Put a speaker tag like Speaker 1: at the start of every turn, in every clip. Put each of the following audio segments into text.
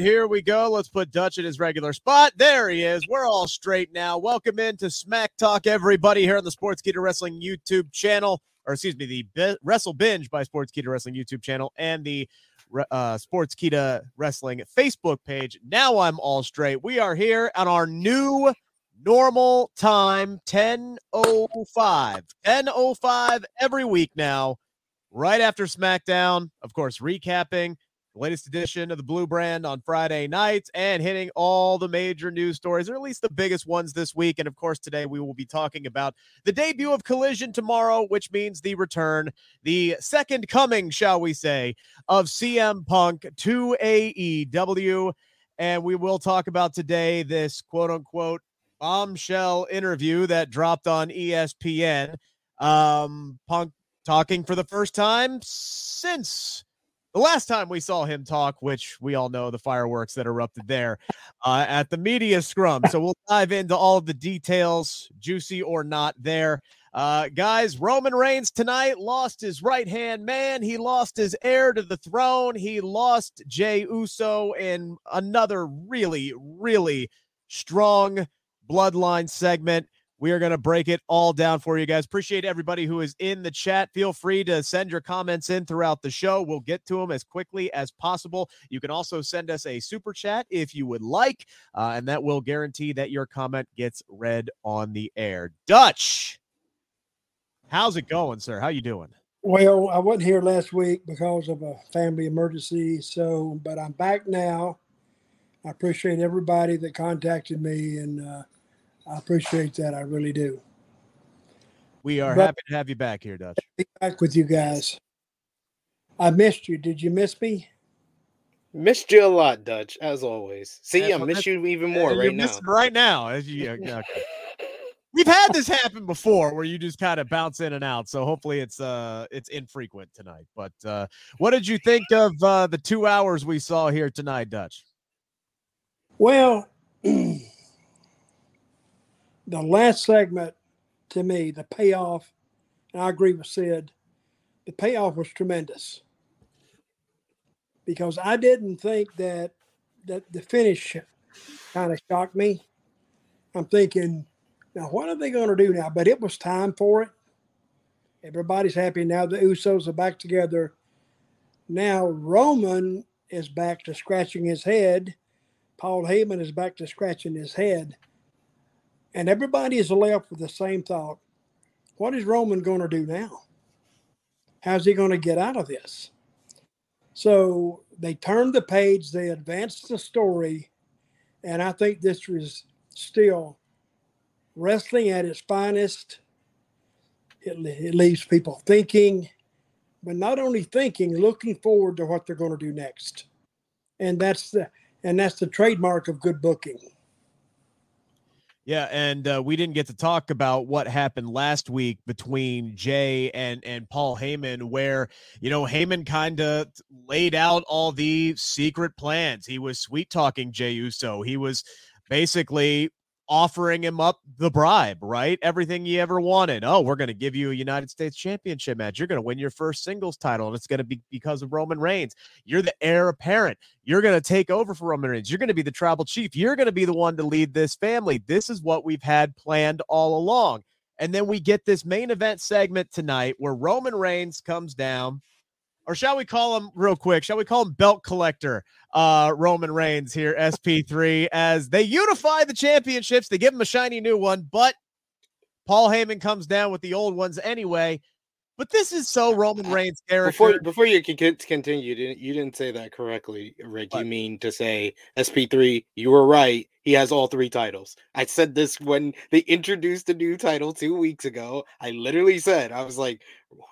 Speaker 1: Here we go. Let's put Dutch in his regular spot. There he is. We're all straight now. Welcome into Smack Talk, everybody, here on the Sportskeeda Wrestling YouTube channel, or excuse me, the Be- Wrestle Binge by Sportskeeda Wrestling YouTube channel and the uh, Sportskeeda Wrestling Facebook page. Now I'm all straight. We are here on our new normal time 1005 1005 every week now right after smackdown of course recapping latest edition of the Blue Brand on Friday nights and hitting all the major news stories, or at least the biggest ones this week. And of course, today we will be talking about the debut of Collision tomorrow, which means the return, the second coming, shall we say, of CM Punk to AEW. And we will talk about today this quote unquote bombshell interview that dropped on ESPN. Um, Punk talking for the first time since the last time we saw him talk, which we all know the fireworks that erupted there uh, at the media scrum. So we'll dive into all of the details, juicy or not there. Uh, guys, Roman Reigns tonight lost his right hand man. He lost his heir to the throne. He lost Jey Uso in another really, really strong bloodline segment. We are going to break it all down for you guys. Appreciate everybody who is in the chat. Feel free to send your comments in throughout the show. We'll get to them as quickly as possible. You can also send us a super chat if you would like, uh, and that will guarantee that your comment gets read on the air. Dutch, how's it going, sir? How you doing?
Speaker 2: Well, I wasn't here last week because of a family emergency, so but I'm back now. I appreciate everybody that contacted me and. Uh, I appreciate that. I really do.
Speaker 1: We are but happy to have you back here, Dutch.
Speaker 2: Be back with you guys. I missed you. Did you miss me?
Speaker 3: Missed you a lot, Dutch, as always. See, I miss you even more right now.
Speaker 1: Right now, as you. Okay. We've had this happen before, where you just kind of bounce in and out. So hopefully, it's uh it's infrequent tonight. But uh, what did you think of uh, the two hours we saw here tonight, Dutch?
Speaker 2: Well. the last segment to me, the payoff, and I agree with Sid, the payoff was tremendous. Because I didn't think that that the finish kind of shocked me. I'm thinking, now what are they going to do now? But it was time for it. Everybody's happy now. The Usos are back together. Now Roman is back to scratching his head. Paul Heyman is back to scratching his head. And everybody is left with the same thought what is Roman going to do now? How's he going to get out of this? So they turned the page, they advanced the story, and I think this was still wrestling at its finest. It, it leaves people thinking, but not only thinking, looking forward to what they're going to do next. And that's the and that's the trademark of good booking.
Speaker 1: Yeah, and uh, we didn't get to talk about what happened last week between Jey and and Paul Heyman, where you know Heyman kind of laid out all the secret plans. He was sweet talking Jey Uso. He was basically offering him up the bribe, right? Everything he ever wanted. Oh, we're going to give you a United States Championship match. You're going to win your first singles title, and it's going to be because of Roman Reigns. You're the heir apparent. You're going to take over for Roman Reigns. You're going to be the tribal chief. You're going to be the one to lead this family. This is what we've had planned all along. And then we get this main event segment tonight where Roman Reigns comes down or shall we call him real quick? Shall we call him belt collector? Uh, Roman Reigns here, SP3, as they unify the championships. They give him a shiny new one, but Paul Heyman comes down with the old ones anyway. But this is so Roman Reigns' character.
Speaker 3: Before before you can continue, you didn't you didn't say that correctly, Rick. What? You mean to say SP3? You were right. He has all three titles. I said this when they introduced the new title two weeks ago. I literally said I was like,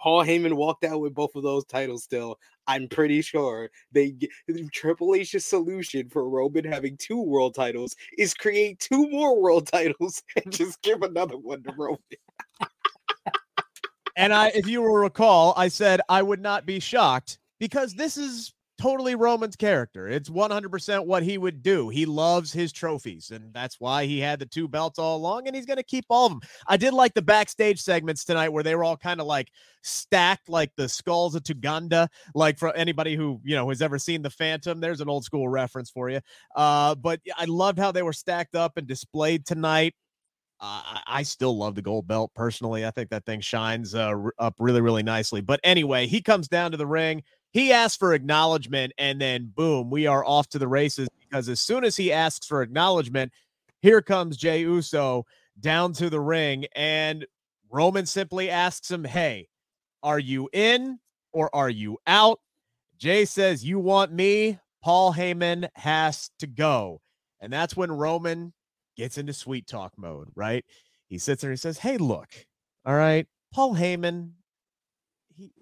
Speaker 3: Paul Heyman walked out with both of those titles. Still, I'm pretty sure they Triple H's solution for Roman having two world titles is create two more world titles and just give another one to Roman.
Speaker 1: And I, if you will recall, I said I would not be shocked because this is totally Roman's character. It's 100% what he would do. He loves his trophies, and that's why he had the two belts all along, and he's going to keep all of them. I did like the backstage segments tonight where they were all kind of like stacked like the skulls of Tuganda, like for anybody who, you know, has ever seen The Phantom. There's an old school reference for you. Uh, but I loved how they were stacked up and displayed tonight. Uh, I still love the gold belt personally. I think that thing shines uh, up really, really nicely. But anyway, he comes down to the ring. He asks for acknowledgement, and then boom, we are off to the races because as soon as he asks for acknowledgement, here comes Jey Uso down to the ring, and Roman simply asks him, Hey, are you in or are you out? Jey says, You want me? Paul Heyman has to go. And that's when Roman gets into sweet talk mode, right? He sits there and he says, Hey, look, all right, Paul Heyman, he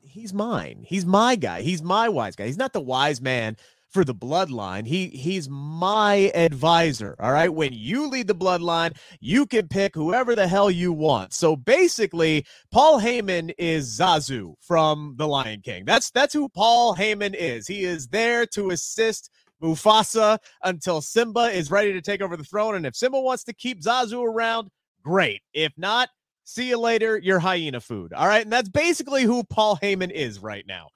Speaker 1: he's mine. He's my guy. He's my wise guy. He's not the wise man for the bloodline. He he's my advisor. All right. When you lead the bloodline, you can pick whoever the hell you want. So basically, Paul Heyman is Zazu from The Lion King. That's that's who Paul Heyman is. He is there to assist Mufasa until Simba is ready to take over the throne. And if Simba wants to keep Zazu around, great. If not, see you later. You're hyena food. All right. And that's basically who Paul Heyman is right now.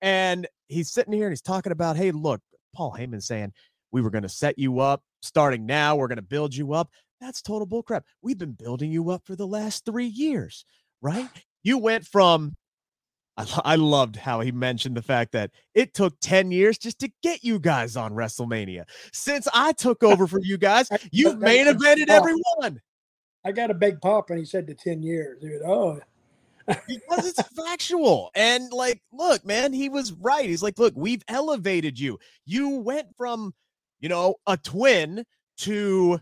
Speaker 1: And he's sitting here and he's talking about, hey, look, Paul Heyman saying, we were going to set you up starting now. We're going to build you up. That's total bullcrap. We've been building you up for the last three years, right? You went from I, I loved how he mentioned the fact that it took 10 years just to get you guys on WrestleMania. Since I took over for you guys, you've main evented everyone.
Speaker 2: I got a big pop and he said to 10 years, dude. Oh,
Speaker 1: because it's factual. And like, look, man, he was right. He's like, look, we've elevated you. You went from, you know, a twin to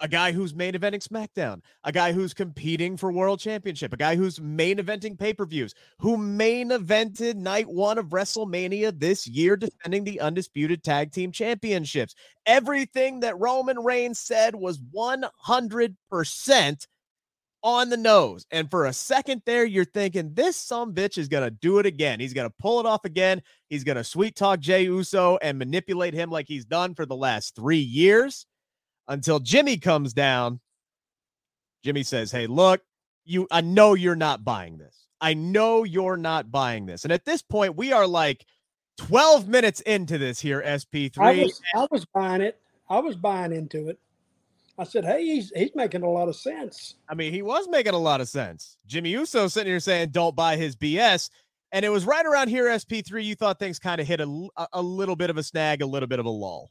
Speaker 1: a guy who's main eventing SmackDown, a guy who's competing for World Championship, a guy who's main eventing pay per views, who main evented night one of WrestleMania this year, defending the undisputed tag team championships. Everything that Roman Reigns said was 100% on the nose. And for a second there, you're thinking this some bitch is gonna do it again. He's gonna pull it off again. He's gonna sweet talk Jey Uso and manipulate him like he's done for the last three years until Jimmy comes down. Jimmy says, Hey, look, you, I know you're not buying this. I know you're not buying this. And at this point, we are like 12 minutes into this here, SP3.
Speaker 2: I was, I was buying it. I was buying into it. I said, Hey, he's he's making a lot of sense.
Speaker 1: I mean, he was making a lot of sense. Jimmy Uso sitting here saying, Don't buy his BS. And it was right around here, SP3. You thought things kind of hit a, a little bit of a snag, a little bit of a lull.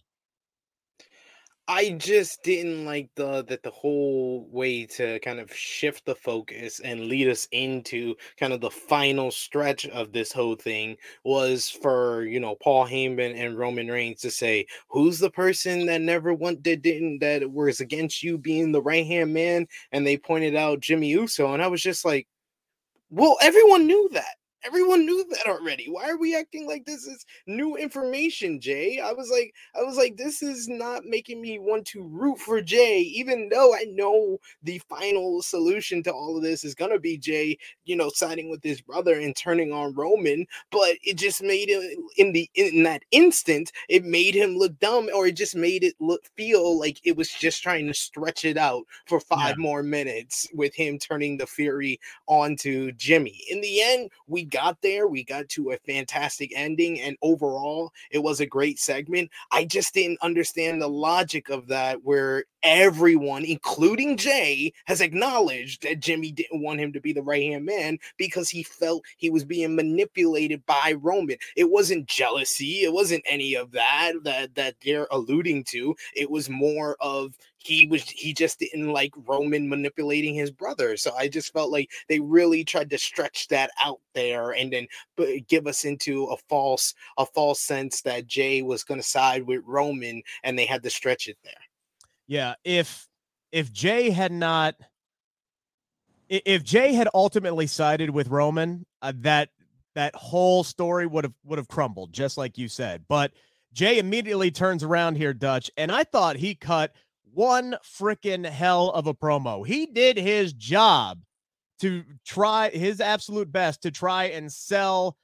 Speaker 3: I just didn't like the that the whole way to kind of shift the focus and lead us into kind of the final stretch of this whole thing was for you know Paul Heyman and Roman Reigns to say who's the person that never went that didn't that was against you being the right hand man? And they pointed out Jimmy Uso and I was just like well everyone knew that everyone knew that already. Why are we acting like this is new information, Jey? I was like, I was like, this is not making me want to root for Jey, even though I know the final solution to all of this is gonna be Jey, you know, siding with his brother and turning on Roman. But it just made it in the in that instant, it made him look dumb, or it just made it look feel like it was just trying to stretch it out for five yeah. more minutes with him turning the fury onto Jimmy. In the end, we got there. We got to a fantastic ending, and overall, it was a great segment. I just didn't understand the logic of that, where everyone, including Jey, has acknowledged that Jimmy didn't want him to be the right hand man because he felt he was being manipulated by Roman. It wasn't jealousy. It wasn't any of that that that they're alluding to. It was more of he was he just didn't like Roman manipulating his brother. So I just felt like they really tried to stretch that out there and then give us into a false a false sense that Jey was going to side with Roman and they had to stretch it there.
Speaker 1: Yeah, if if Jey had not if Jey had ultimately sided with Roman, uh, that that whole story would have would have crumbled just like you said. But Jey immediately turns around here, Dutch, and I thought he cut one freaking hell of a promo. He did his job to try his absolute best to try and sell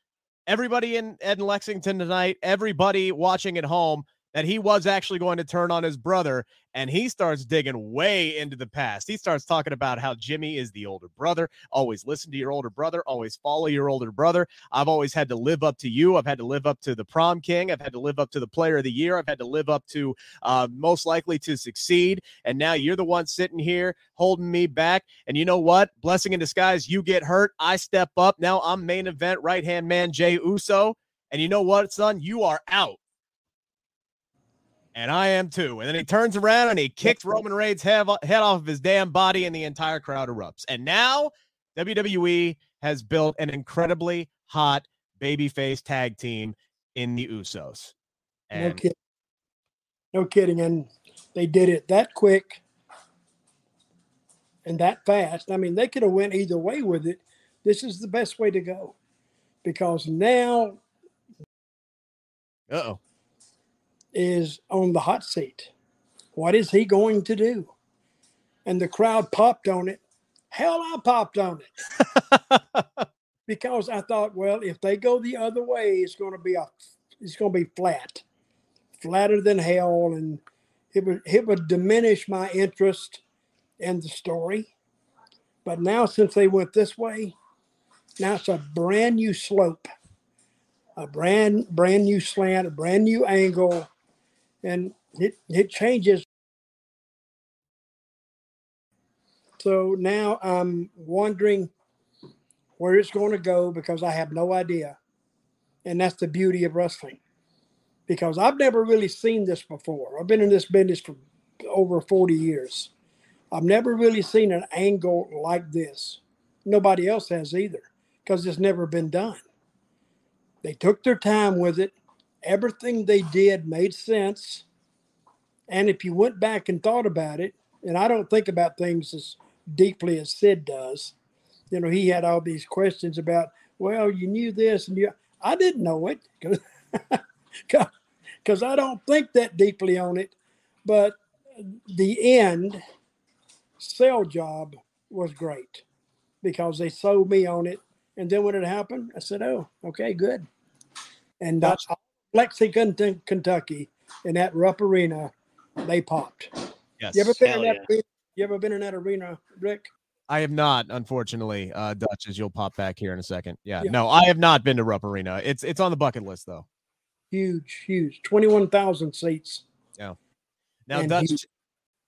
Speaker 1: everybody in, in Lexington tonight, everybody watching at home that he was actually going to turn on his brother. And he starts digging way into the past. He starts talking about how Jimmy is the older brother. Always listen to your older brother. Always follow your older brother. I've always had to live up to you. I've had to live up to the prom king. I've had to live up to the player of the year. I've had to live up to uh, most likely to succeed. And now you're the one sitting here holding me back. And you know what? Blessing in disguise. You get hurt. I step up. Now I'm main event right hand man Jey Uso. And you know what, son? You are out and I am too. And then he turns around and he kicks Roman Reigns' head, head off of his damn body, and the entire crowd erupts. And now WWE has built an incredibly hot babyface tag team in the Usos.
Speaker 2: And no kidding. No kidding. And they did it that quick and that fast. I mean, they could have went either way with it. This is the best way to go because now.
Speaker 1: Uh oh
Speaker 2: is on the hot seat. What is he going to do? And the crowd popped on it. Hell, I popped on it because I thought, well, if they go the other way, it's going to be a, it's going to be flat, flatter than hell, and it would it would diminish my interest in the story. But now, since they went this way, now it's a brand new slope, a brand brand new slant, a brand new angle, and it it changes. So now I'm wondering where it's going to go because I have no idea. And that's the beauty of wrestling. Because I've never really seen this before. I've been in this business for over 40 years. I've never really seen an angle like this. Nobody else has either because it's never been done. They took their time with it everything they did made sense. And if you went back and thought about it, and I don't think about things as deeply as Sid does, you know, he had all these questions about, well, you knew this and you, I didn't know it because I don't think that deeply on it. But the end sell job was great because they sold me on it. And then when it happened, I said, oh, okay, good. And that's Lexington, Kentucky, in that Rupp Arena, they popped.
Speaker 1: Yes.
Speaker 2: You ever been in that? Yeah. You ever been in that arena, Rick?
Speaker 1: I have not, unfortunately, uh, Dutch, as you'll pop back here in a second. Yeah, yeah. no, I have not been to Rupp Arena. It's it's on the bucket list though.
Speaker 2: Huge, huge, twenty one thousand seats.
Speaker 1: Yeah. Now and Dutch, huge.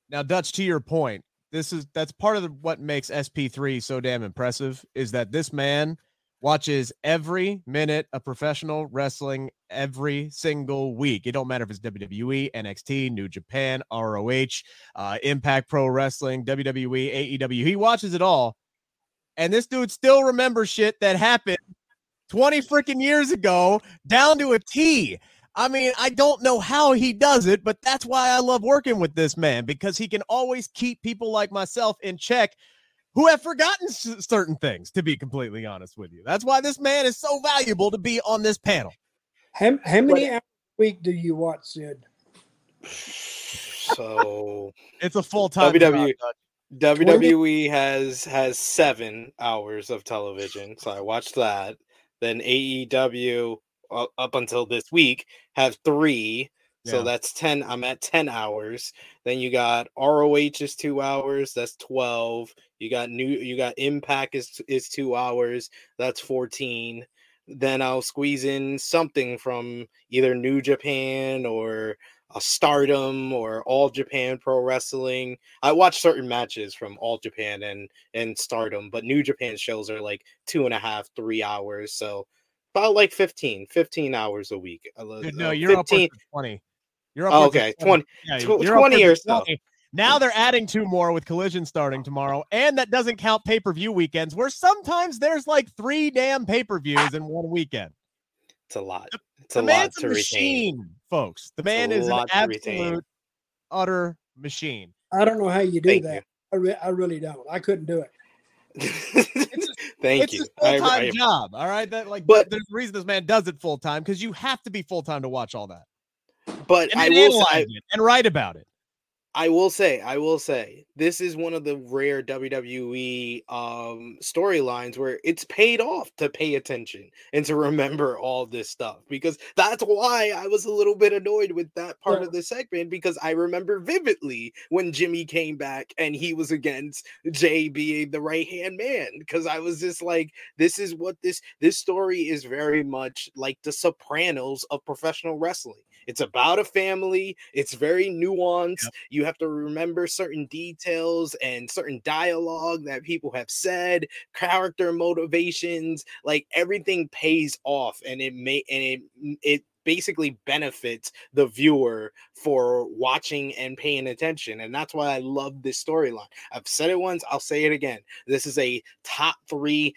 Speaker 1: now Dutch, to your point, this is that's part of the, what makes SP3 so damn impressive is that this man watches every minute of professional wrestling every single week. It don't matter if it's WWE, NXT, New Japan, ROH, uh, Impact Pro Wrestling, WWE, AEW. He watches it all. And this dude still remembers shit that happened 20 freaking years ago down to a T. I mean, I don't know how he does it, but that's why I love working with this man because he can always keep people like myself in check who have forgotten certain things, to be completely honest with you. That's why this man is so valuable to be on this panel.
Speaker 2: How, how many hours a week do you watch, Sid?
Speaker 3: So
Speaker 1: it's a full time.
Speaker 3: WWE, WWE has has seven hours of television, so I watched that. Then AEW uh, up until this week have three so that's 10. I'm at 10 hours. Then you got ROH is two hours. That's 12. You got new, you got Impact is, is two hours. That's 14. then I'll squeeze in something from either New Japan or a Stardom or All Japan Pro Wrestling. I watch certain matches from All Japan and and Stardom, but New Japan shows are like two and a half, three hours. So about like 15, 15 hours a week.
Speaker 1: Uh, Dude, no, uh, you're 15. up 20.
Speaker 3: You're up oh, okay, 20, 20, yeah,
Speaker 1: 20
Speaker 3: or so.
Speaker 1: Now they're adding two more with Collision starting tomorrow, and that doesn't count pay per view weekends, where sometimes there's like three damn pay per views in one weekend.
Speaker 3: It's a lot. It's
Speaker 1: the
Speaker 3: a
Speaker 1: man's
Speaker 3: lot
Speaker 1: a machine,
Speaker 3: retain.
Speaker 1: folks. The man is an absolute, utter machine.
Speaker 2: I don't know how you do Thank that. You. I, re- I really don't. I couldn't do it.
Speaker 3: it's a, Thank
Speaker 1: it's
Speaker 3: you.
Speaker 1: a full time job. All right. That like, but there's a reason this man does it full time because you have to be full time to watch all that.
Speaker 3: But I will say,
Speaker 1: and write about it.
Speaker 3: I will say, I will say, this is one of the rare WWE um, storylines where it's paid off to pay attention and to remember all this stuff because that's why I was a little bit annoyed with that part yeah. of the segment because I remember vividly when Jimmy came back and he was against Jey being the right hand man because I was just like, this is what this this story is very much like the Sopranos of professional wrestling. It's about a family. It's very nuanced. Yep. You have to remember certain details and certain dialogue that people have said, character motivations, like everything pays off and it may and it it basically benefits the viewer for watching and paying attention. And that's why I love this storyline. I've said it once, I'll say it again. This is a top three,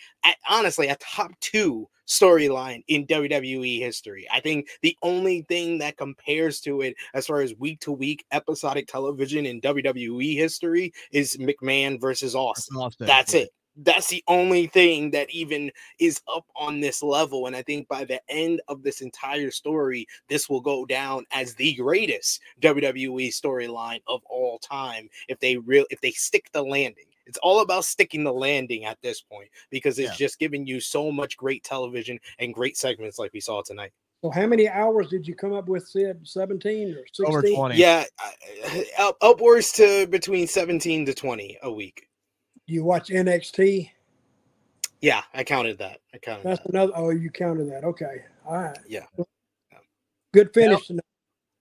Speaker 3: honestly, a top two storyline in WWE history. I think the only thing that compares to it as far as week to week episodic television in WWE history is McMahon versus Austin. Austin. That's it. That's the only thing that even is up on this level. And I think by the end of this entire story, this will go down as the greatest WWE storyline of all time if they real if they stick the landing. It's all about sticking the landing at this point because it's yeah. just giving you so much great television and great segments like we saw tonight.
Speaker 2: So, how many hours did you come up with, Sid? 17 or 16?
Speaker 1: Over 20.
Speaker 3: Yeah, upwards to between 17 to 20 a week.
Speaker 2: You watch NXT?
Speaker 3: Yeah, I counted that. I counted
Speaker 2: That's
Speaker 3: that.
Speaker 2: another. Oh, you counted that. Okay. All right.
Speaker 3: Yeah.
Speaker 2: Good finish. Now,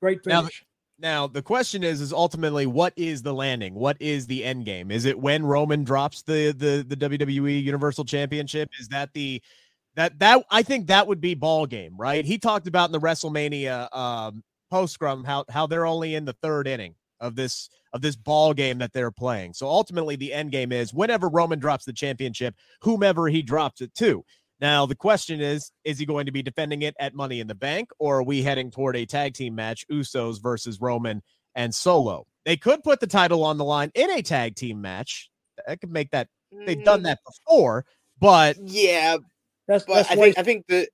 Speaker 2: Great
Speaker 1: finish. Now the question is, is ultimately what is the landing? What is the end game? Is it when Roman drops the the the WWE Universal Championship? Is that the that that I think that would be ball game, right? He talked about in the WrestleMania um, post scrum how how they're only in the third inning of this of this ball game that they're playing. So ultimately, the end game is whenever Roman drops the championship, whomever he drops it to. Now, the question is is he going to be defending it at Money in the Bank, or are we heading toward a tag team match, Usos versus Roman and Solo? They could put the title on the line in a tag team match. I could make that. They've done mm. that before, but
Speaker 3: yeah, that's, but I think I think the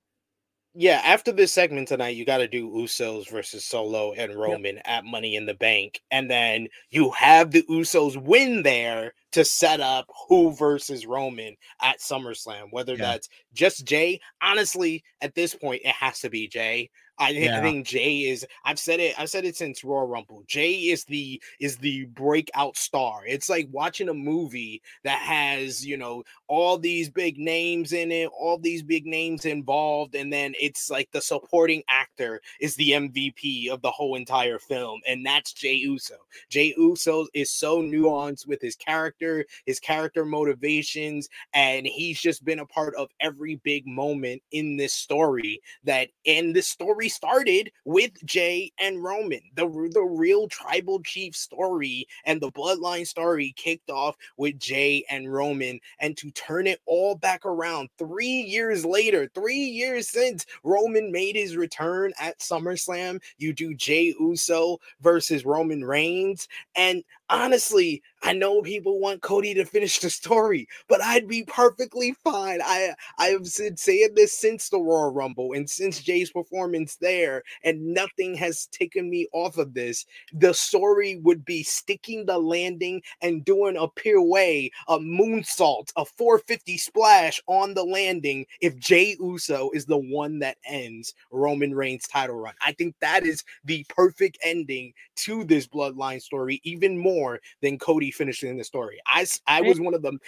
Speaker 3: yeah, after this segment tonight, you got to do Usos versus Solo and Roman yep. at Money in the Bank. And then you have the Usos win there to set up who versus Roman at SummerSlam, whether yeah. that's just Jey. Honestly, at this point, it has to be Jey. I, yeah. I think Jey is. I've said it. I've said it since Royal Rumble. Jey is the is the breakout star. It's like watching a movie that has you know all these big names in it, all these big names involved, and then it's like the supporting actor is the MVP of the whole entire film, and that's Jey Uso. Jey Uso is so nuanced with his character, his character motivations, and he's just been a part of every big moment in this story. That in this story started with Jey and Roman. The, the real tribal chief story and the bloodline story kicked off with Jey and Roman. And to turn it all back around three years later, three years since Roman made his return at SummerSlam, you do Jey Uso versus Roman Reigns. And honestly, I know people want Cody to finish the story, but I'd be perfectly fine. I I've been saying this since the Royal Rumble and since Jey's performance there, and nothing has taken me off of this. The story would be sticking the landing and doing a pirouette, a moonsault, a 450 splash on the landing if Jey Uso is the one that ends Roman Reigns' title run. I think that is the perfect ending to this bloodline story, even more than Cody finishing the story. I I was one of them.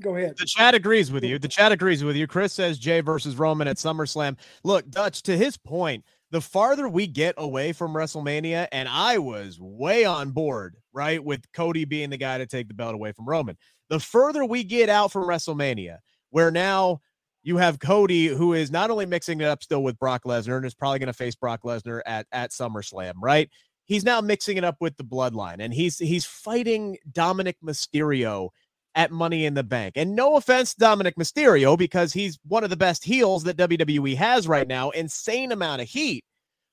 Speaker 2: go ahead.
Speaker 1: The chat agrees with you. The chat agrees with you. Chris says Jey versus Roman at SummerSlam. Look, Dutch, to his point, the farther we get away from WrestleMania, and I was way on board, right, with Cody being the guy to take the belt away from Roman. The further we get out from WrestleMania, where now you have Cody, who is not only mixing it up still with Brock Lesnar and is probably going to face Brock Lesnar at, at SummerSlam, right? He's now mixing it up with the bloodline and he's he's fighting Dominik Mysterio at Money in the Bank. And no offense, Dominik Mysterio, because he's one of the best heels that WWE has right now. Insane amount of heat.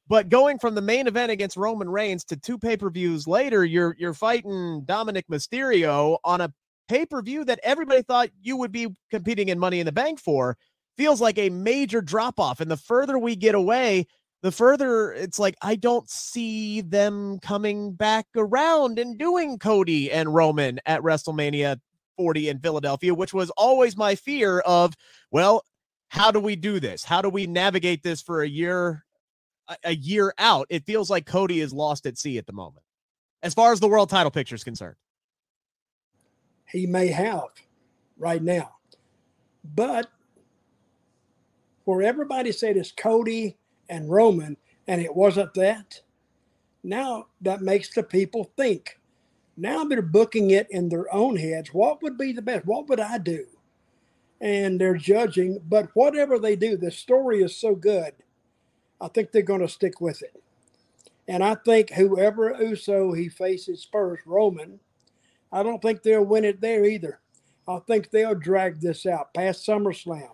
Speaker 1: But going from the main event against Roman Reigns to two pay-per-views later, you're you're fighting Dominik Mysterio on a pay-per-view that everybody thought you would be competing in Money in the Bank for. Feels like a major drop off. And the further we get away, the further it's like I don't see them coming back around and doing Cody and Roman at WrestleMania 40 in Philadelphia, which was always my fear of, well, how do we do this? How do we navigate this for a year a year out? It feels like Cody is lost at sea at the moment. As far as the world title picture is concerned.
Speaker 2: He may have right now. But where everybody said it's Cody and Roman and it wasn't that, now that makes the people think now they're booking it in their own heads. What would be the best? What would I do? And they're judging. But whatever they do, the story is so good. I think they're going to stick with it. And I think whoever Uso he faces first, Roman, I don't think they'll win it there either. I think they'll drag this out past SummerSlam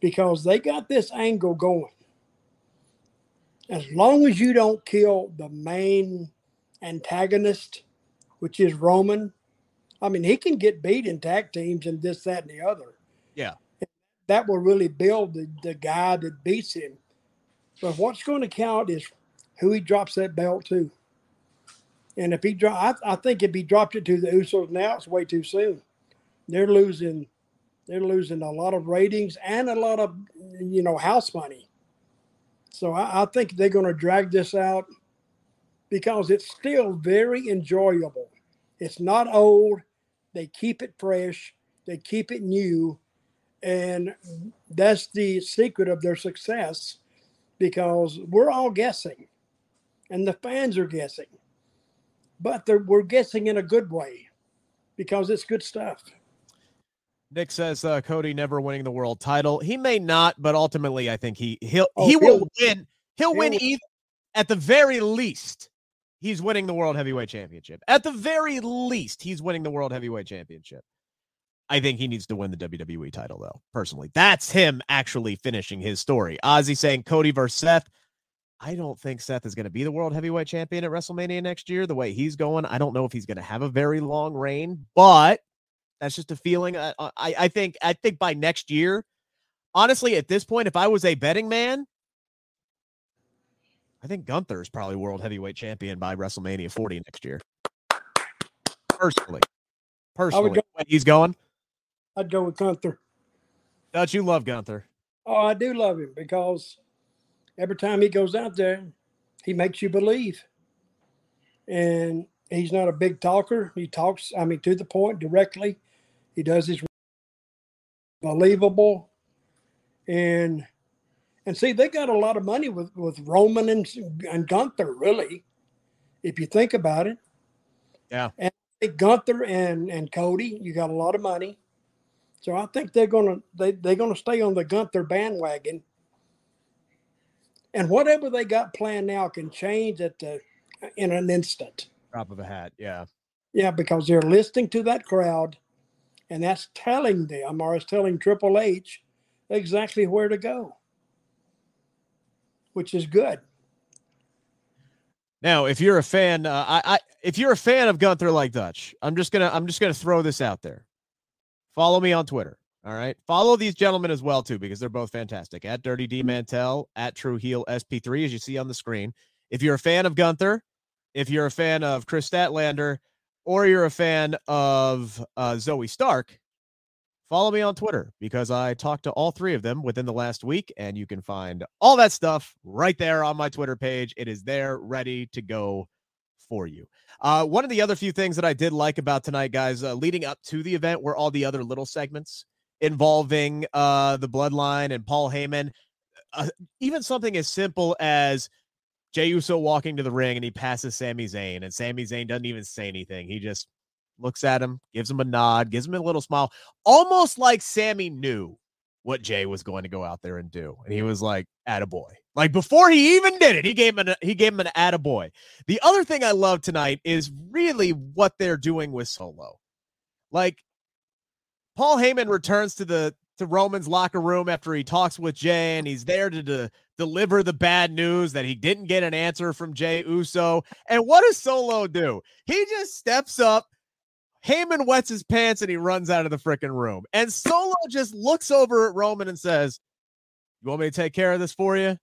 Speaker 2: because they got this angle going. As long as you don't kill the main antagonist, which is Roman. I mean, he can get beat in tag teams and this, that, and the other.
Speaker 1: Yeah.
Speaker 2: That will really build the, the guy that beats him. But what's going to count is who he drops that belt to. And if he drop, I, I think if he dropped it to the Usos now, it's way too soon. They're losing, they're losing a lot of ratings and a lot of, you know, house money. So I, I think they're going to drag this out because it's still very enjoyable. It's not old. They keep it fresh. They keep it new. And that's the secret of their success because we're all guessing and the fans are guessing. But we're guessing in a good way because it's good stuff.
Speaker 1: Nick says uh, Cody never winning the world title. He may not, but ultimately, I think he he'll
Speaker 2: Oh,
Speaker 1: he will win. He'll,
Speaker 2: he'll
Speaker 1: win
Speaker 2: win.
Speaker 1: either at the very least. He's winning the world heavyweight championship. At the very least, he's winning the world heavyweight championship. I think he needs to win the WWE title, though. Personally, that's him actually finishing his story. Ozzy saying Cody versus Seth. I don't think Seth is going to be the world heavyweight champion at WrestleMania next year. The way he's going, I don't know if he's going to have a very long reign, but that's just a feeling. I, I, I think, I think by next year, honestly, at this point, if I was a betting man, I think Gunther is probably world heavyweight champion by WrestleMania 40 next year. Personally, personally,
Speaker 2: go-
Speaker 1: he's going.
Speaker 2: I'd go with Gunther.
Speaker 1: Dutch, you love Gunther.
Speaker 2: Oh, I do love him because every time he goes out there, he makes you believe. And he's not a big talker. He talks, I mean, to the point directly. He does his believable. And and see, they got a lot of money with, with Roman and, and Gunther, really, if you think about it.
Speaker 1: Yeah.
Speaker 2: And I think Gunther and, and Cody, you got a lot of money. So I think they're gonna they, they're gonna stay on the Gunther bandwagon. And whatever they got planned now can change at the in an instant.
Speaker 1: Drop of a hat. Yeah.
Speaker 2: Yeah, because they're listening to that crowd, and that's telling them, or it's telling Triple H exactly where to go, which is good.
Speaker 1: Now, if you're a fan, uh, I, I if you're a fan of Gunther like Dutch, I'm just gonna I'm just gonna throw this out there. Follow me on Twitter. All right. Follow these gentlemen as well too because they're both fantastic. At Dirty D Mantell, at True Heel SP3, as you see on the screen. If you're a fan of Gunther, if you're a fan of Kris Statlander, or you're a fan of uh, Zoey Stark, follow me on Twitter because I talked to all three of them within the last week, and you can find all that stuff right there on my Twitter page. It is there, ready to go for you. Uh, one of the other few things that I did like about tonight, guys, uh, leading up to the event, were all the other little segments involving uh, the Bloodline and Paul Heyman. Uh, even something as simple as Jey Uso walking to the ring and he passes Sami Zayn, and Sami Zayn doesn't even say anything. He just looks at him, gives him a nod, gives him a little smile, almost like Sami knew what Jey was going to go out there and do. And he was like, attaboy. Like before he even did it, he gave him an he gave him an attaboy. The other thing I love tonight is really what they're doing with Solo. Like Paul Heyman returns to the to Roman's locker room after he talks with Jey, and he's there to de- deliver the bad news that he didn't get an answer from Jey Uso. And what does Solo do? He just steps up, Heyman wets his pants and he runs out of the freaking room. And Solo just looks over at Roman and says, You want me to take care of this for you?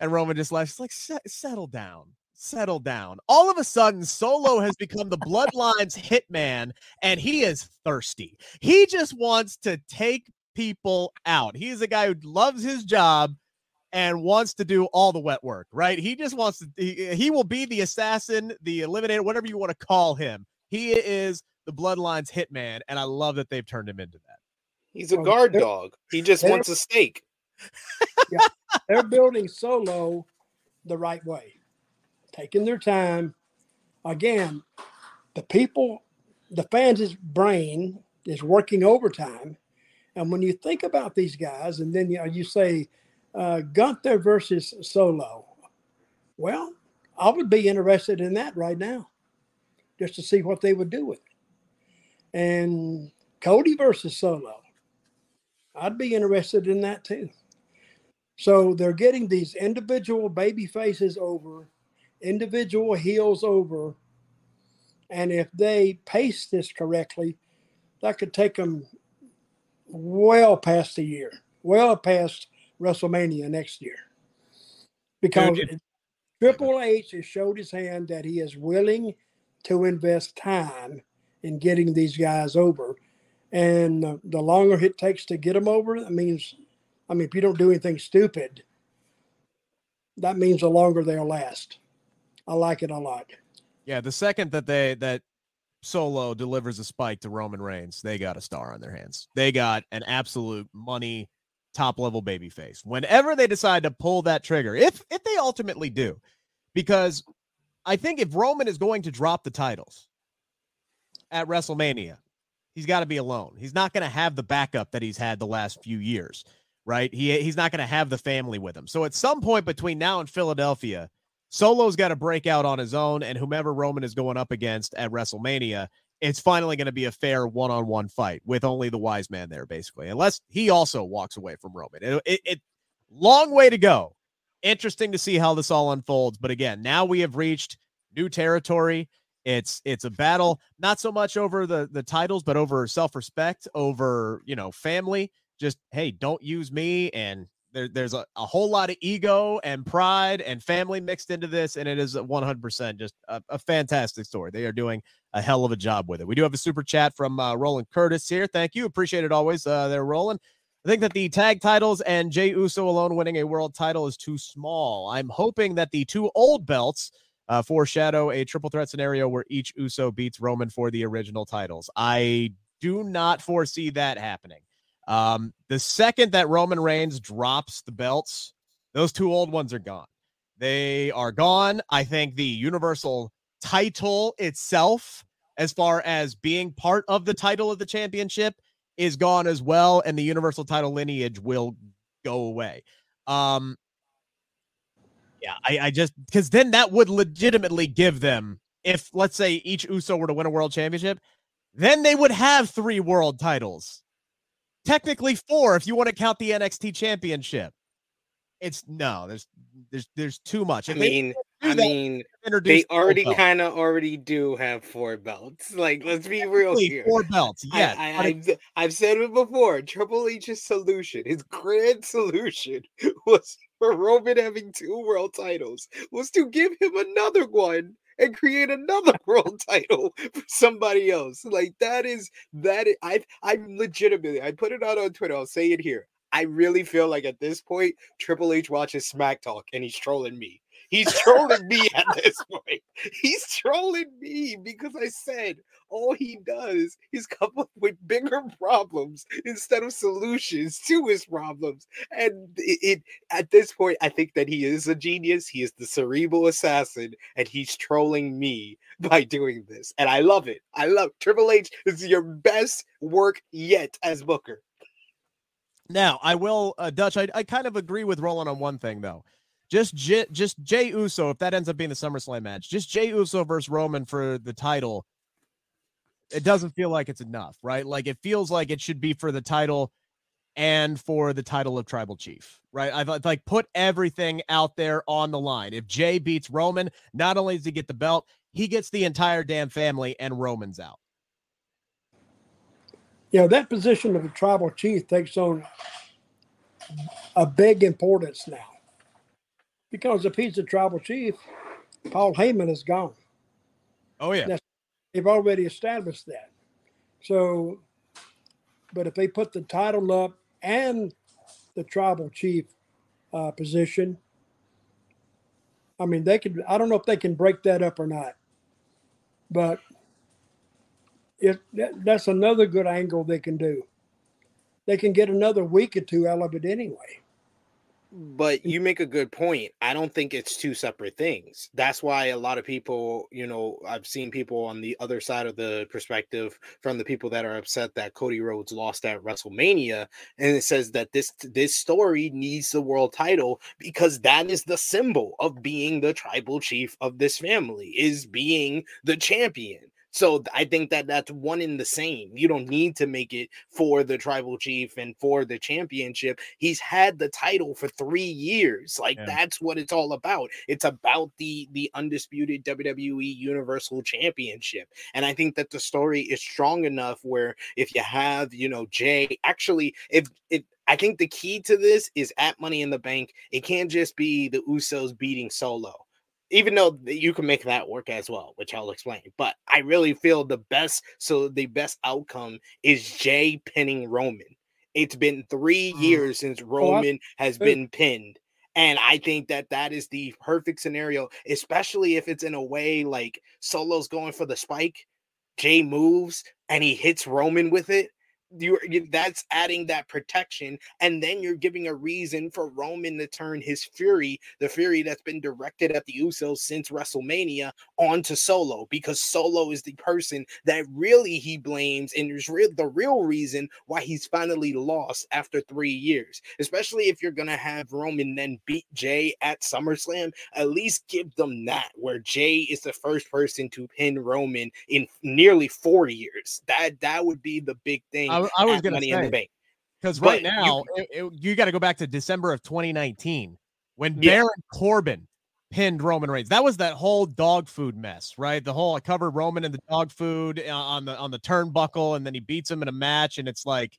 Speaker 1: And Roman just laughs, like, settle down, settle down. All of a sudden, Solo has become the Bloodline's hitman and he is thirsty. He just wants to take people out. He's a guy who loves his job and wants to do all the wet work, right? He just wants to, he, he will be the assassin, the eliminator, whatever you want to call him. He is the Bloodline's hitman, and I love that they've turned him into that.
Speaker 3: He's a guard dog. He just wants a steak.
Speaker 2: yeah, they're building Solo the right way, taking their time. Again, the people, the fans' brain is working overtime. And when you think about these guys, and then you, know, you say uh, Gunther versus Solo, well, I would be interested in that right now, just to see what they would do with it and Cody versus Solo. I'd be interested in that too. So they're getting these individual baby faces over, individual heels over. And if they pace this correctly, that could take them well past the year, well past WrestleMania next year. Because Triple H has showed his hand that he is willing to invest time in getting these guys over. And uh, the longer it takes to get them over, that means, I mean, if you don't do anything stupid, that means the longer they'll last. I like it a lot.
Speaker 1: Yeah, the second that they that Solo delivers a spike to Roman Reigns, they got a star on their hands. They got an absolute money top level baby face. Whenever they decide to pull that trigger, if if they ultimately do, because I think if Roman is going to drop the titles, at WrestleMania. He's got to be alone. He's not going to have the backup that he's had the last few years, right? He he's not going to have the family with him. So at some point between now and Philadelphia, Solo's got to break out on his own, and whomever Roman is going up against at WrestleMania, it's finally going to be a fair one-on-one fight with only the wise man there, basically, unless he also walks away from Roman. It, it, it long way to go. Interesting to see how this all unfolds, but again, now we have reached new territory. It's it's a battle, not so much over the the titles, but over self respect, over you know family. Just hey, don't use me, and there, there's a, a whole lot of ego and pride and family mixed into this, and it is 100% just a, a fantastic story. They are doing a hell of a job with it. We do have a super chat from uh, Roland Curtis here. Thank you, appreciate it always. Uh, they're rolling. I think that the tag titles and Jey Uso alone winning a world title is too small. I'm hoping that the two old belts uh, foreshadow a triple threat scenario where each Uso beats Roman for the original titles. I do not foresee that happening. Um, the second that Roman Reigns drops the belts, those two old ones are gone. They are gone. I think the Universal title itself, as far as being part of the title of the championship, is gone as well, and the Universal title lineage will go away. Um, yeah, I, I just because then that would legitimately give them if let's say each Uso were to win a world championship, then they would have three world titles. Technically four if you want to count the NXT championship. It's no, there's there's there's too much.
Speaker 3: I mean, I mean, they already kind of already do have four belts. Like, let's be real here.
Speaker 1: Four belts, yeah.
Speaker 3: I, I've, I've said it before. Triple H's solution, his grand solution, was for Roman having two world titles was to give him another one and create another world title for somebody else. Like that is that I I'm legitimately I put it out on Twitter. I'll say it here. I really feel like at this point Triple H watches Smack Talk and he's trolling me. He's trolling me at this point. He's trolling me because I said all he does is come up with bigger problems instead of solutions to his problems. And it, it, at this point, I think that he is a genius. He is the cerebral assassin, and he's trolling me by doing this. And I love it. I love Triple H. Is your best work yet as Booker.
Speaker 1: Now, I will, uh, Dutch. I, I kind of agree with Roland on one thing though. Just J, just Jey Uso, if that ends up being the SummerSlam match, just Jey Uso versus Roman for the title it doesn't feel like it's enough, right? Like it feels like it should be for the title and for the title of tribal chief, right? I've like put everything out there on the line. If Jey beats Roman, not only does he get the belt, he gets the entire damn family and Roman's out.
Speaker 2: You know, that position of the tribal chief takes on a big importance now. Because if he's the tribal chief, Paul Heyman is gone.
Speaker 1: Oh, yeah.
Speaker 2: That's They've already established that. So, but if they put the title up and the tribal chief uh, position, I mean, they could. I don't know if they can break that up or not, but if that, that's another good angle they can do. They can get another week or two out of it anyway.
Speaker 3: But mm. you make a good point. I don't think it's two separate things. That's why a lot of people, you know, I've seen people on the other side of the perspective from the people that are upset that Cody Rhodes lost at WrestleMania, and it says that this this story needs the world title because that is the symbol of being the tribal chief of this family, is being the champion. So I think that that's one in the same. You don't need to make it for the tribal chief and for the championship. He's had the title for 3 years. Like yeah. that's what it's all about. It's about the the undisputed WWE Universal Championship. And I think that the story is strong enough where if you have, you know, Jey, actually if if I think the key to this is at Money in the Bank. It can't just be the Usos beating Solo even though you can make that work as well, which I'll explain. But I really feel the best, so the best outcome is Jey pinning Roman. It's been three mm. years since Roman has been pinned. And I think that that is the perfect scenario, especially if it's in a way like Solo's going for the spike, Jey moves and he hits Roman with it you're that's adding that protection and then you're giving a reason for Roman to turn his fury the fury that's been directed at the Usos since WrestleMania onto Solo because Solo is the person that really he blames and is the real reason why he's finally lost after 3 years especially if you're going to have Roman then beat Jey at SummerSlam at least give them that where Jey is the first person to pin Roman in nearly 4 years. That that would be the big thing
Speaker 1: I, I was going to say because right now you, it, you got to go back to December of 2019 when yeah. Baron Corbin pinned Roman Reigns. That was that whole dog food mess, right? The whole I covered Roman and the dog food uh, on the on the turnbuckle, and then he beats him in a match, and it's like,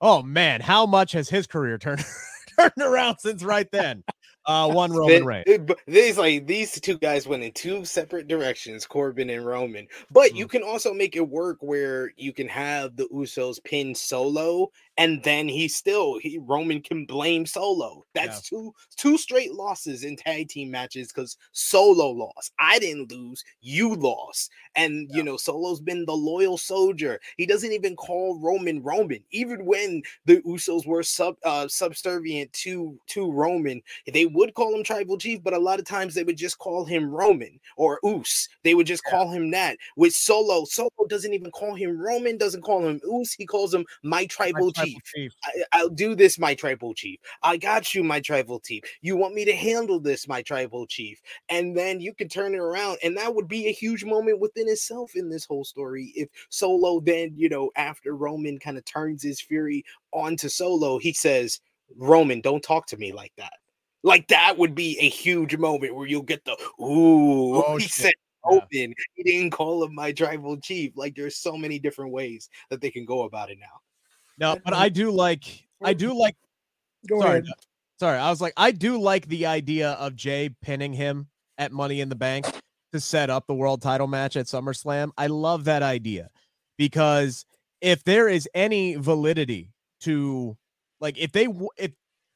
Speaker 1: oh man, how much has his career turned turned around since right then? Uh, one Roman Reigns.
Speaker 3: These like these two guys went in two separate directions, Corbin and Roman. But mm. you can also make it work where you can have the Usos pin Solo, and then he still he Roman can blame Solo. That's yeah. two two straight losses in tag team matches because Solo lost. I didn't lose, you lost, and yeah. you know Solo's been the loyal soldier. He doesn't even call Roman Roman, even when the Usos were sub uh, subservient to to Roman. They would call him tribal chief, but a lot of times they would just call him Roman or Us. They would just call him that. With Solo, Solo doesn't even call him Roman, doesn't call him Us. He calls him my tribal, my tribal chief. chief. I, will do this, my tribal chief. I got you, my tribal chief. You want me to handle this, my tribal chief. And then you can turn it around. And that would be a huge moment within itself in this whole story. If Solo then, you know, after Roman kind of turns his fury onto Solo, he says, Roman, don't talk to me like that. Like that would be a huge moment where you'll get the ooh. Oh, he shit. said open. Yeah. He didn't call him my tribal chief. Like there's so many different ways that they can go about it now.
Speaker 1: No, but I do like I do like
Speaker 2: go
Speaker 1: sorry,
Speaker 2: ahead.
Speaker 1: Sorry, I was like, I do like the idea of Jey pinning him at Money in the Bank to set up the world title match at SummerSlam. I love that idea because if there is any validity to like if they if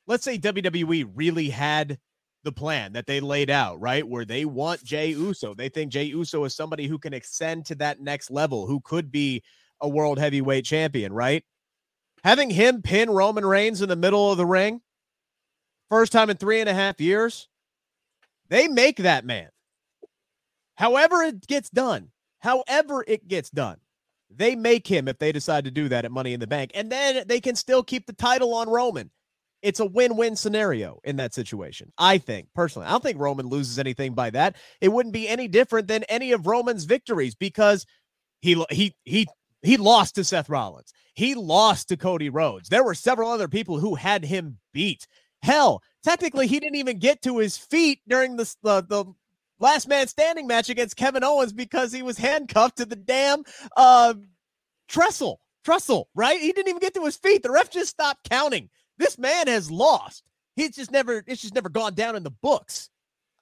Speaker 1: let's say WWE really had the plan that they laid out, right? Where they want Jey Uso. They think Jey Uso is somebody who can ascend to that next level, who could be a world heavyweight champion, right? Having him pin Roman Reigns in the middle of the ring, first time in three and a half years, they make that man. However, it gets done, however, it gets done, they make him if they decide to do that at Money in the Bank. And then they can still keep the title on Roman it's a win-win scenario in that situation. I think personally, I don't think Roman loses anything by that. It wouldn't be any different than any of Roman's victories because he he he he lost to Seth Rollins. He lost to Cody Rhodes. There were several other people who had him beat. Hell, technically, he didn't even get to his feet during the the, the last man standing match against Kevin Owens because he was handcuffed to the damn uh, trestle. Trestle, right? He didn't even get to his feet. The ref just stopped counting. This man has lost. He's just never. It's just never gone down in the books.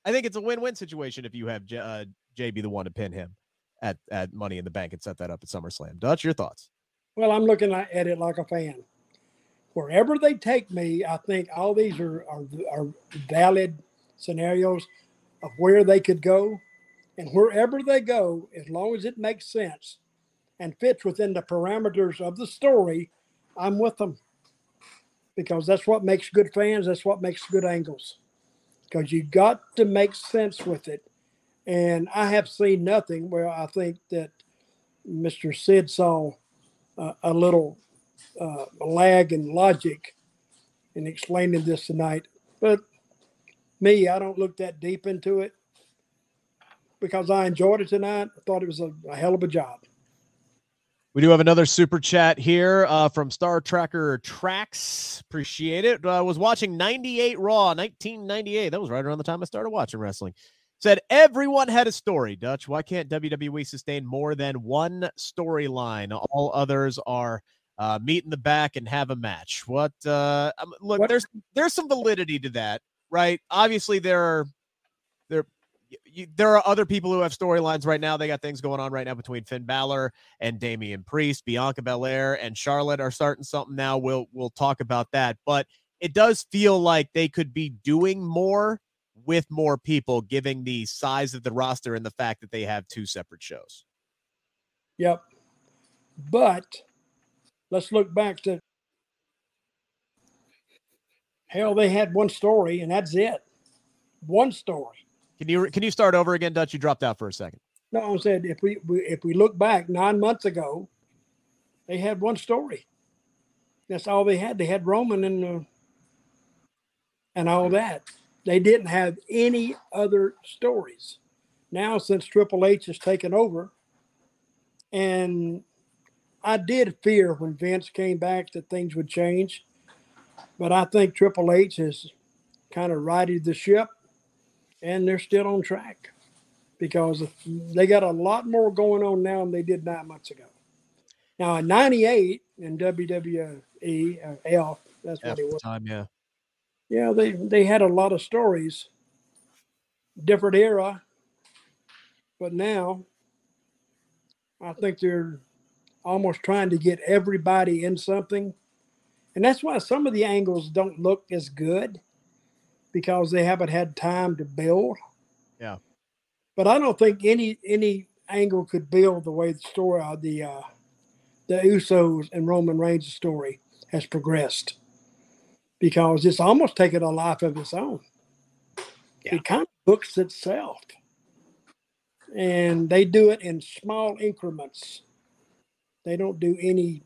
Speaker 1: I think it's a win-win situation if you have J, uh, JB the one to pin him at at Money in the Bank and set that up at SummerSlam. Dutch, your thoughts?
Speaker 2: Well, I'm looking at it like a fan. Wherever they take me, I think all these are, are, are valid scenarios of where they could go. And wherever they go, as long as it makes sense and fits within the parameters of the story, I'm with them because that's what makes good fans. That's what makes good angles. Because you got to make sense with it. And I have seen nothing where I think that Mr. Sid saw uh, a little uh, lag in logic in explaining this tonight. But me, I don't look that deep into it because I enjoyed it tonight. I thought it was a, a hell of a job.
Speaker 1: We do have another super chat here uh, from Star Tracker Tracks. Appreciate it. I uh, was watching 98 Raw, 1998. That was right around the time I started watching wrestling. Said everyone had a story. Dutch, why can't WWE sustain more than one storyline? All others are uh, meet in the back and have a match. What? Uh, um, look, what? there's there's some validity to that, right? Obviously, there are you, there are other people who have storylines right now. They got things going on right now between Finn Balor and Damian Priest, Bianca Belair and Charlotte are starting something now. We'll we'll talk about that, but it does feel like they could be doing more with more people, giving the size of the roster and the fact that they have two separate shows.
Speaker 2: Yep, but let's look back to hell. They had one story, and that's it. One story
Speaker 1: can you can you start over again, Dutch? You dropped out for a second.
Speaker 2: No, I said if we, we if we look back nine months ago, they had one story. That's all they had. They had Roman and uh, and all that. They didn't have any other stories. Now, since Triple H has taken over, and I did fear when Vince came back that things would change, but I think Triple H has kind of righted the ship and they're still on track because they got a lot more going on now than they did nine months ago. Now, in '98 in WWE, uh, L, that's what it was.
Speaker 1: Time, yeah.
Speaker 2: Yeah, they they had a lot of stories. Different era, but now I think they're almost trying to get everybody in something, and that's why some of the angles don't look as good because they haven't had time to build.
Speaker 1: Yeah.
Speaker 2: But I don't think any any angle could build the way the story of uh, the uh, the Usos and Roman Reigns story has progressed because it's almost taken a life of its own. Yeah. It kind of books itself. And they do it in small increments. They don't do any.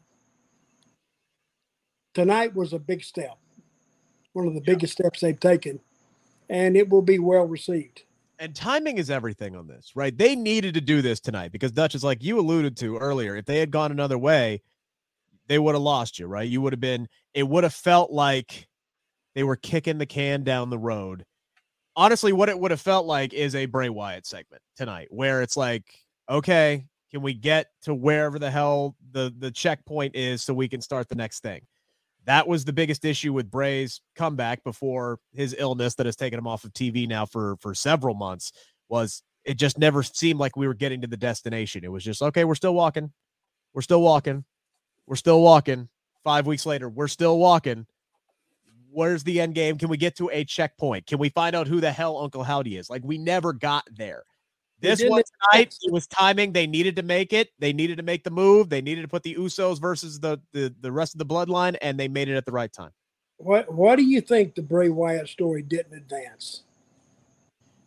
Speaker 2: Tonight was a big step one of the biggest steps they've taken, and it will be well received.
Speaker 1: And timing is everything on this, right? They needed to do this tonight because Dutch is like you alluded to earlier. If they had gone another way, they would have lost you, right? You would have been, it would have felt like they were kicking the can down the road. Honestly, what it would have felt like is a Bray Wyatt segment tonight where it's like, okay, can we get to wherever the hell the the checkpoint is so we can start the next thing? That was the biggest issue with Bray's comeback before his illness that has taken him off of TV now for for several months. Was it just never seemed like we were getting to the destination? It was just okay. We're still walking. We're still walking. We're still walking. Five weeks later, we're still walking. where's the end game? Can we get to a checkpoint? Can we find out who the hell Uncle Howdy is? Like we never got there. This one tonight, it was timing. They needed to make it. They needed to make the move. They needed to put the Usos versus the the, the rest of the bloodline, and they made it at the right time.
Speaker 2: What What do you think the Bray Wyatt story didn't advance?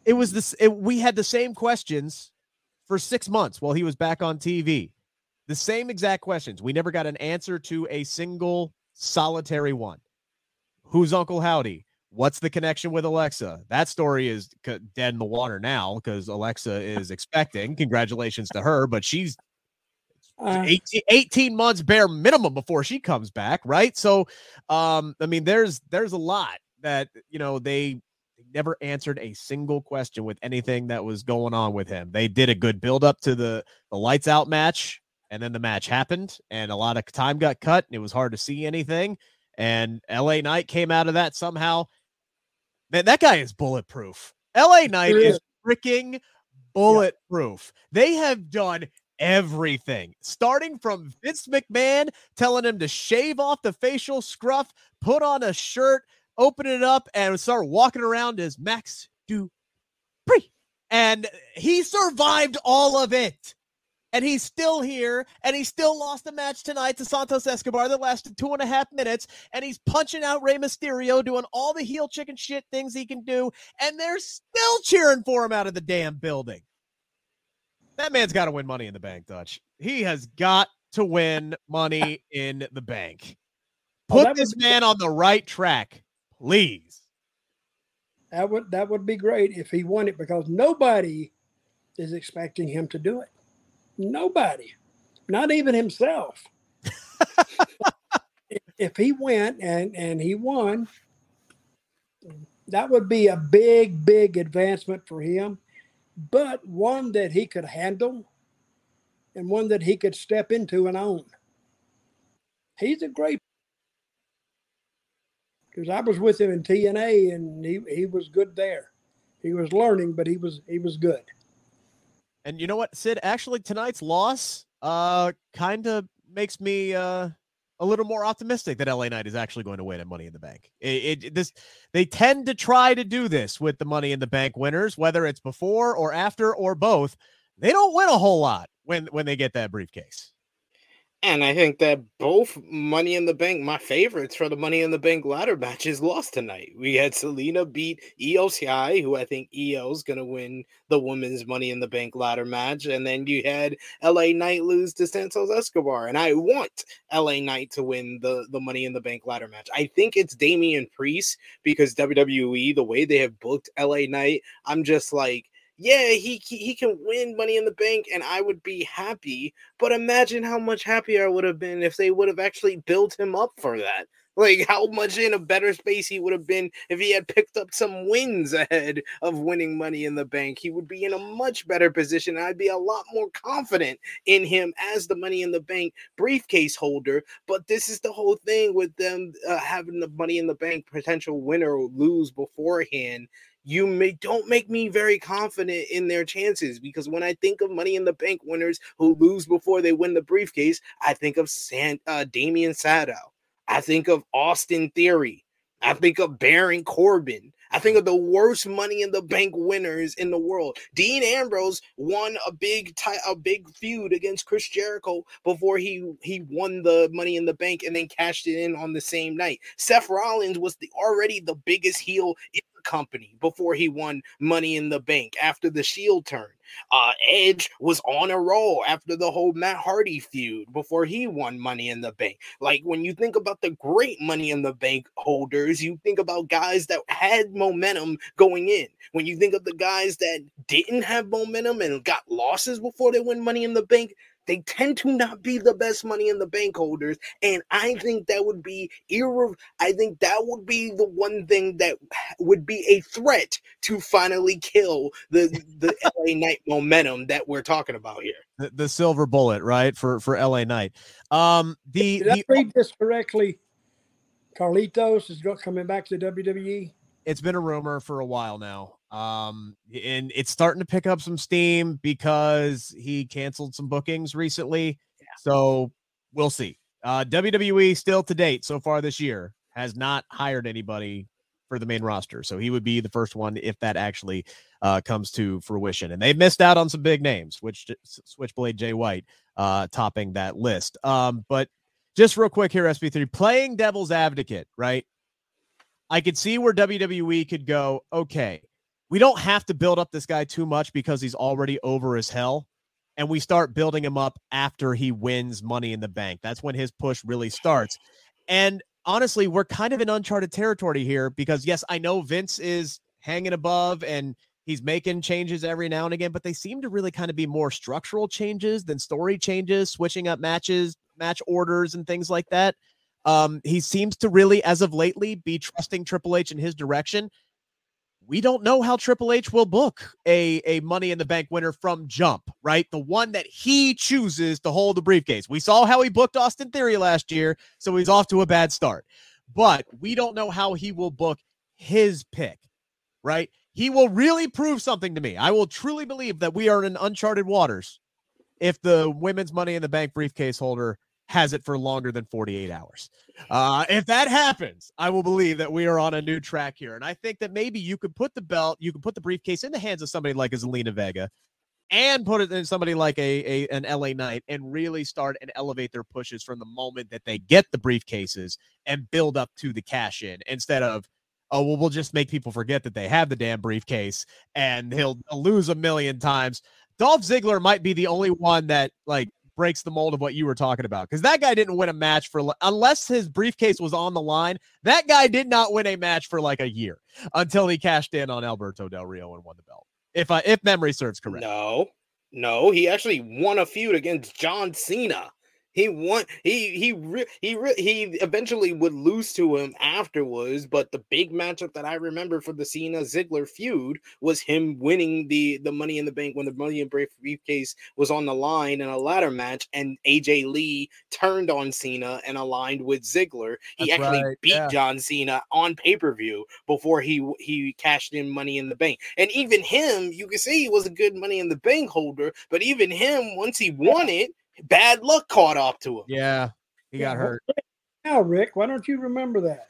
Speaker 1: It was this. It, we had the same questions for six months while he was back on TV. The same exact questions. We never got an answer to a single solitary one. Who's Uncle Howdy? What's the connection with Alexa? That story is dead in the water now because Alexa is expecting. Congratulations to her, but she's uh, 18, 18, months bare minimum before she comes back, right? So, um, I mean, there's there's a lot that you know they never answered a single question with anything that was going on with him. They did a good build up to the the lights out match, and then the match happened, and a lot of time got cut, and it was hard to see anything. And LA Knight came out of that somehow. Man, that guy is bulletproof. LA Knight is freaking bulletproof. Yeah. They have done everything, starting from Vince McMahon telling him to shave off the facial scruff, put on a shirt, open it up, and start walking around as Max Dupri. And he survived all of it and he's still here, and he still lost a match tonight to Santos Escobar that lasted two and a half minutes, and he's punching out Rey Mysterio, doing all the heel chicken shit things he can do, and they're still cheering for him out of the damn building. That man's got to win money in the bank, Dutch. He has got to win money in the bank. Put oh, this man on the right track, please.
Speaker 2: That would that would be great if he won it because nobody is expecting him to do it. Nobody, not even himself. if he went and and he won, that would be a big, big advancement for him, but one that he could handle and one that he could step into and own. He's a great because I was with him in TNA and he, he was good there. He was learning, but he was he was good.
Speaker 1: And you know what, Sid? Actually, tonight's loss uh kind of makes me uh a little more optimistic that LA Knight is actually going to win at Money in the Bank. It, it, this they tend to try to do this with the Money in the Bank winners, whether it's before or after or both. They don't win a whole lot when when they get that briefcase.
Speaker 3: And I think that both Money in the Bank, my favorites for the Money in the Bank ladder matches, lost tonight. We had Zelina beat Sky, who I think Iyo's going to win the women's Money in the Bank ladder match. And then you had LA Knight lose to Santos Escobar. And I want LA Knight to win the, the Money in the Bank ladder match. I think it's Damian Priest because WWE, the way they have booked LA Knight, I'm just like, yeah, he, he can win Money in the Bank, and I would be happy. But imagine how much happier I would have been if they would have actually built him up for that. Like how much in a better space he would have been if he had picked up some wins ahead of winning Money in the Bank. He would be in a much better position. I'd be a lot more confident in him as the Money in the Bank briefcase holder. But this is the whole thing with them uh, having the Money in the Bank potential winner lose beforehand you may don't make me very confident in their chances because when I think of Money in the Bank winners who lose before they win the briefcase, I think of San, uh, Damien Sandow. I think of Austin Theory. I think of Baron Corbin. I think of the worst Money in the Bank winners in the world. Dean Ambrose won a big a big feud against Chris Jericho before he he won the Money in the Bank and then cashed it in on the same night. Seth Rollins was the already the biggest heel in company before he won Money in the Bank after the Shield turn. Uh, Edge was on a roll after the whole Matt Hardy feud before he won Money in the Bank. Like when you think about the great Money in the Bank holders, you think about guys that had momentum going in. When you think of the guys that didn't have momentum and got losses before they win Money in the Bank, they tend to not be the best money in the bank holders. And I think that would be irre- I think that would be the one thing that would be a threat to finally kill the the LA Knight momentum that we're talking about here.
Speaker 1: The, the, silver bullet, right? For for LA Knight. Um the
Speaker 2: Did I read this correctly? Carlitos is coming back to WWE.
Speaker 1: It's been a rumor for a while now. Um, and it's starting to pick up some steam because he canceled some bookings recently. Yeah. So we'll see. Uh, WWE still to date so far this year has not hired anybody for the main roster. So he would be the first one if that actually uh, comes to fruition. And they've missed out on some big names, which Switchblade Jay White uh, topping that list. Um, but just real quick here, SP3, playing devil's advocate, right? I could see where WWE could go, okay, we don't have to build up this guy too much because he's already over as hell. And we start building him up after he wins money in the bank. That's when his push really starts. And honestly, we're kind of in uncharted territory here because, yes, I know Vince is hanging above and he's making changes every now and again, but they seem to really kind of be more structural changes than story changes, switching up matches, match orders, and things like that. Um, he seems to really, as of lately, be trusting Triple H in his direction. We don't know how Triple H will book a, a Money in the Bank winner from jump, right? The one that he chooses to hold the briefcase. We saw how he booked Austin Theory last year, so he's off to a bad start. But we don't know how he will book his pick, right? He will really prove something to me. I will truly believe that we are in uncharted waters if the women's Money in the Bank briefcase holder has it for longer than 48 hours. Uh, if that happens, I will believe that we are on a new track here. And I think that maybe you could put the belt, you could put the briefcase in the hands of somebody like Zelina Vega and put it in somebody like a, a an LA Knight and really start and elevate their pushes from the moment that they get the briefcases and build up to the cash in instead of oh well we'll just make people forget that they have the damn briefcase and he'll lose a million times. Dolph Ziggler might be the only one that like breaks the mold of what you were talking about because that guy didn't win a match for unless his briefcase was on the line. That guy did not win a match for like a year until he cashed in on Alberto Del Rio and won the belt. If I if memory serves correct.
Speaker 3: No, no, he actually won a feud against John Cena. He won. He he re, he re, he eventually would lose to him afterwards. But the big matchup that I remember for the Cena Ziggler feud was him winning the the Money in the Bank when the Money in Brave briefcase was on the line in a ladder match, and AJ Lee turned on Cena and aligned with Ziggler. He That's actually right, beat yeah. John Cena on pay per view before he he cashed in Money in the Bank. And even him, you can say he was a good Money in the Bank holder, but even him, once he won it bad luck caught up to him.
Speaker 1: Yeah, he got hurt.
Speaker 2: Now, Rick, why don't you remember that?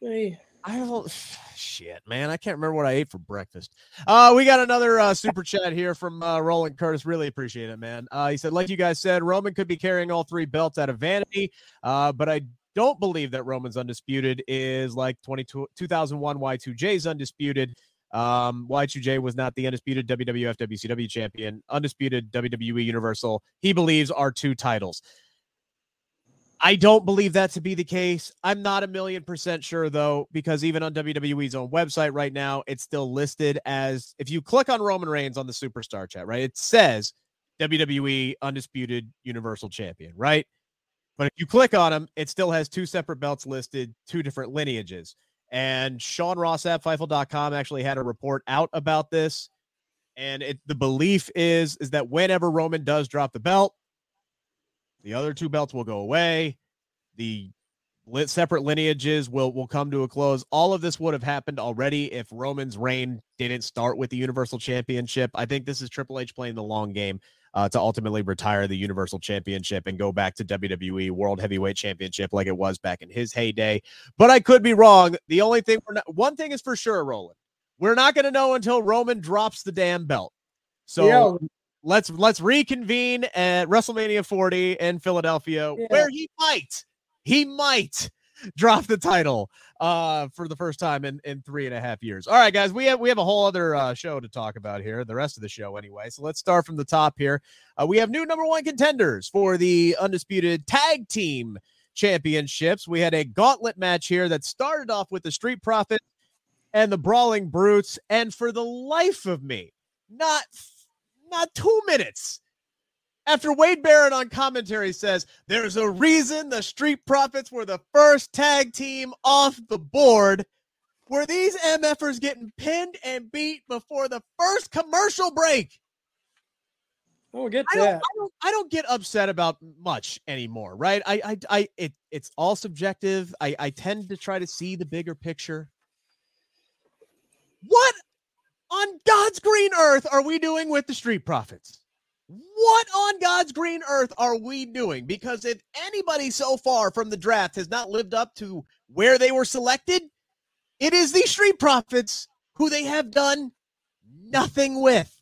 Speaker 1: Hey. I don't shit, man. I can't remember what I ate for breakfast. Uh, we got another uh, super chat here from uh, Roland Curtis. Really appreciate it, man. Uh, he said, like you guys said, Roman could be carrying all three belts out of vanity, uh, but I don't believe that Roman's undisputed is like 22, 2001 Y2J's undisputed. Um, Y2J was not the undisputed WWF WCW champion, undisputed WWE Universal. He believes are two titles. I don't believe that to be the case. I'm not a million percent sure though, because even on WWE's own website right now, it's still listed as if you click on Roman Reigns on the superstar chat, right? It says WWE Undisputed Universal Champion, right? But if you click on him, it still has two separate belts listed, two different lineages. And Sean Ross at Fightful.com actually had a report out about this. And it, the belief is is that whenever Roman does drop the belt, the other two belts will go away. The separate lineages will will come to a close. All of this would have happened already if Roman's reign didn't start with the Universal Championship. I think this is Triple H playing the long game uh, to ultimately retire the Universal Championship and go back to WWE World Heavyweight Championship like it was back in his heyday. But I could be wrong. The only thing we're not, one thing is for sure, Roland. We're not going to know until Roman drops the damn belt. So yeah. let's let's reconvene at WrestleMania 40 in Philadelphia, yeah. where he might, he might drop the title uh for the first time in in three and a half years. All right guys we have we have a whole other uh show to talk about here the rest of the show anyway so let's start from the top here. Uh, we have new number one contenders for the undisputed tag team championships. We had a gauntlet match here that started off with the street profit and the brawling brutes and for the life of me not not two minutes after Wade Barrett on commentary says there's a reason the Street Profits were the first tag team off the board. Were these MFers getting pinned and beat before the first commercial break?
Speaker 2: Oh, get
Speaker 1: I
Speaker 2: that.
Speaker 1: Don't, I, don't, I don't get upset about much anymore, right? I, I, I, it, it's all subjective. I, I tend to try to see the bigger picture. What on God's green earth are we doing with the Street Profits? What on God's green earth are we doing? Because if anybody so far from the draft has not lived up to where they were selected, it is the Street Profits who they have done nothing with.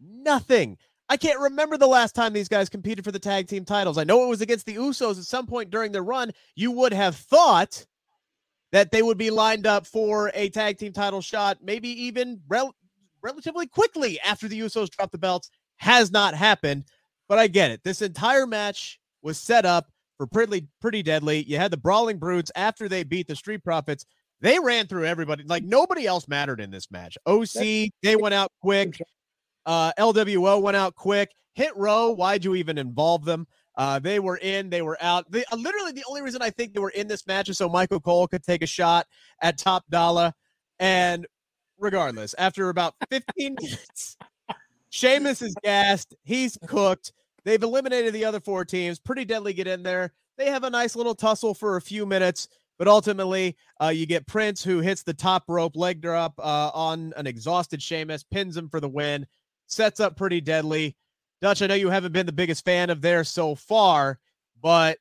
Speaker 1: Nothing. I can't remember the last time these guys competed for the tag team titles. I know it was against the Usos at some point during their run. You would have thought that they would be lined up for a tag team title shot, maybe even rel- relatively quickly after the Usos dropped the belts. Has not happened, but I get it. This entire match was set up for pretty pretty deadly. You had the brawling brutes after they beat the Street Profits. They ran through everybody. Like nobody else mattered in this match. OC, they went out quick. Uh, LWO went out quick. Hit row. Why'd you even involve them? Uh, they were in, they were out. They, uh, literally, the only reason I think they were in this match is so Michael Cole could take a shot at Top Dollar. And regardless, after about 15 minutes, Sheamus is gassed. He's cooked. They've eliminated the other four teams. Pretty deadly get in there. They have a nice little tussle for a few minutes, but ultimately, uh, you get Prince who hits the top rope, leg drop uh, on an exhausted Sheamus, pins him for the win sets up pretty deadly. Dutch, I know you haven't been the biggest fan of theirs so far, but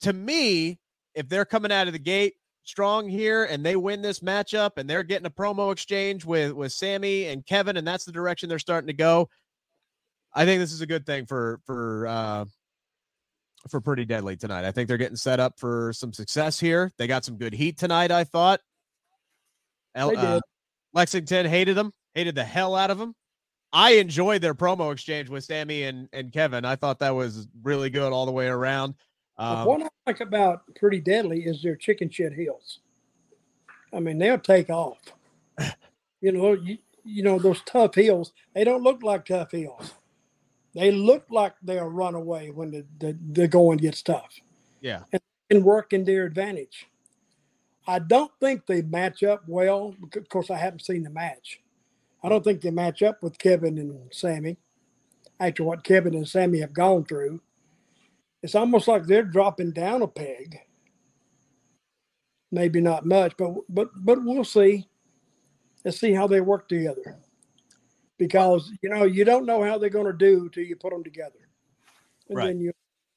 Speaker 1: to me, if they're coming out of the gate strong here and they win this matchup and they're getting a promo exchange with with Sami and Kevin and that's the direction they're starting to go, I think this is a good thing for for uh for pretty deadly tonight. I think they're getting set up for some success here. They got some good heat tonight, I thought. uh, Lexington hated them, hated the hell out of them. I enjoyed their promo exchange with Sami and, and Kevin. I thought that was really good all the way around.
Speaker 2: Um, what I like about Pretty Deadly is their chicken shit heels. I mean, they'll take off. you know, you, you know those tough heels. They don't look like tough heels. They look like they'll run away when the, the, the going gets tough.
Speaker 1: Yeah,
Speaker 2: and, and work in their advantage. I don't think they match up well. Of course, I haven't seen the match. I don't think they match up with Kevin and Sami after what Kevin and Sami have gone through. It's almost like they're dropping down a peg. Maybe not much, but but but we'll see. Let's see how they work together. Because you know you don't know how they're going to do till you put them together, and right. then you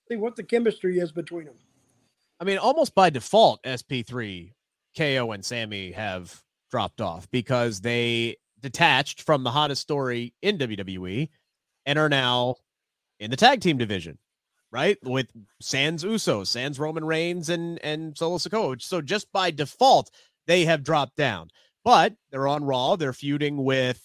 Speaker 2: see what the chemistry is between them.
Speaker 1: I mean, almost by default, SP3, KO, and Sami have dropped off because they detached from the hottest story in WWE and are now in the tag team division, right? With Sans Usos, Sans Roman Reigns, and and Solo Sikoa. So just by default, they have dropped down. But they're on Raw. They're feuding with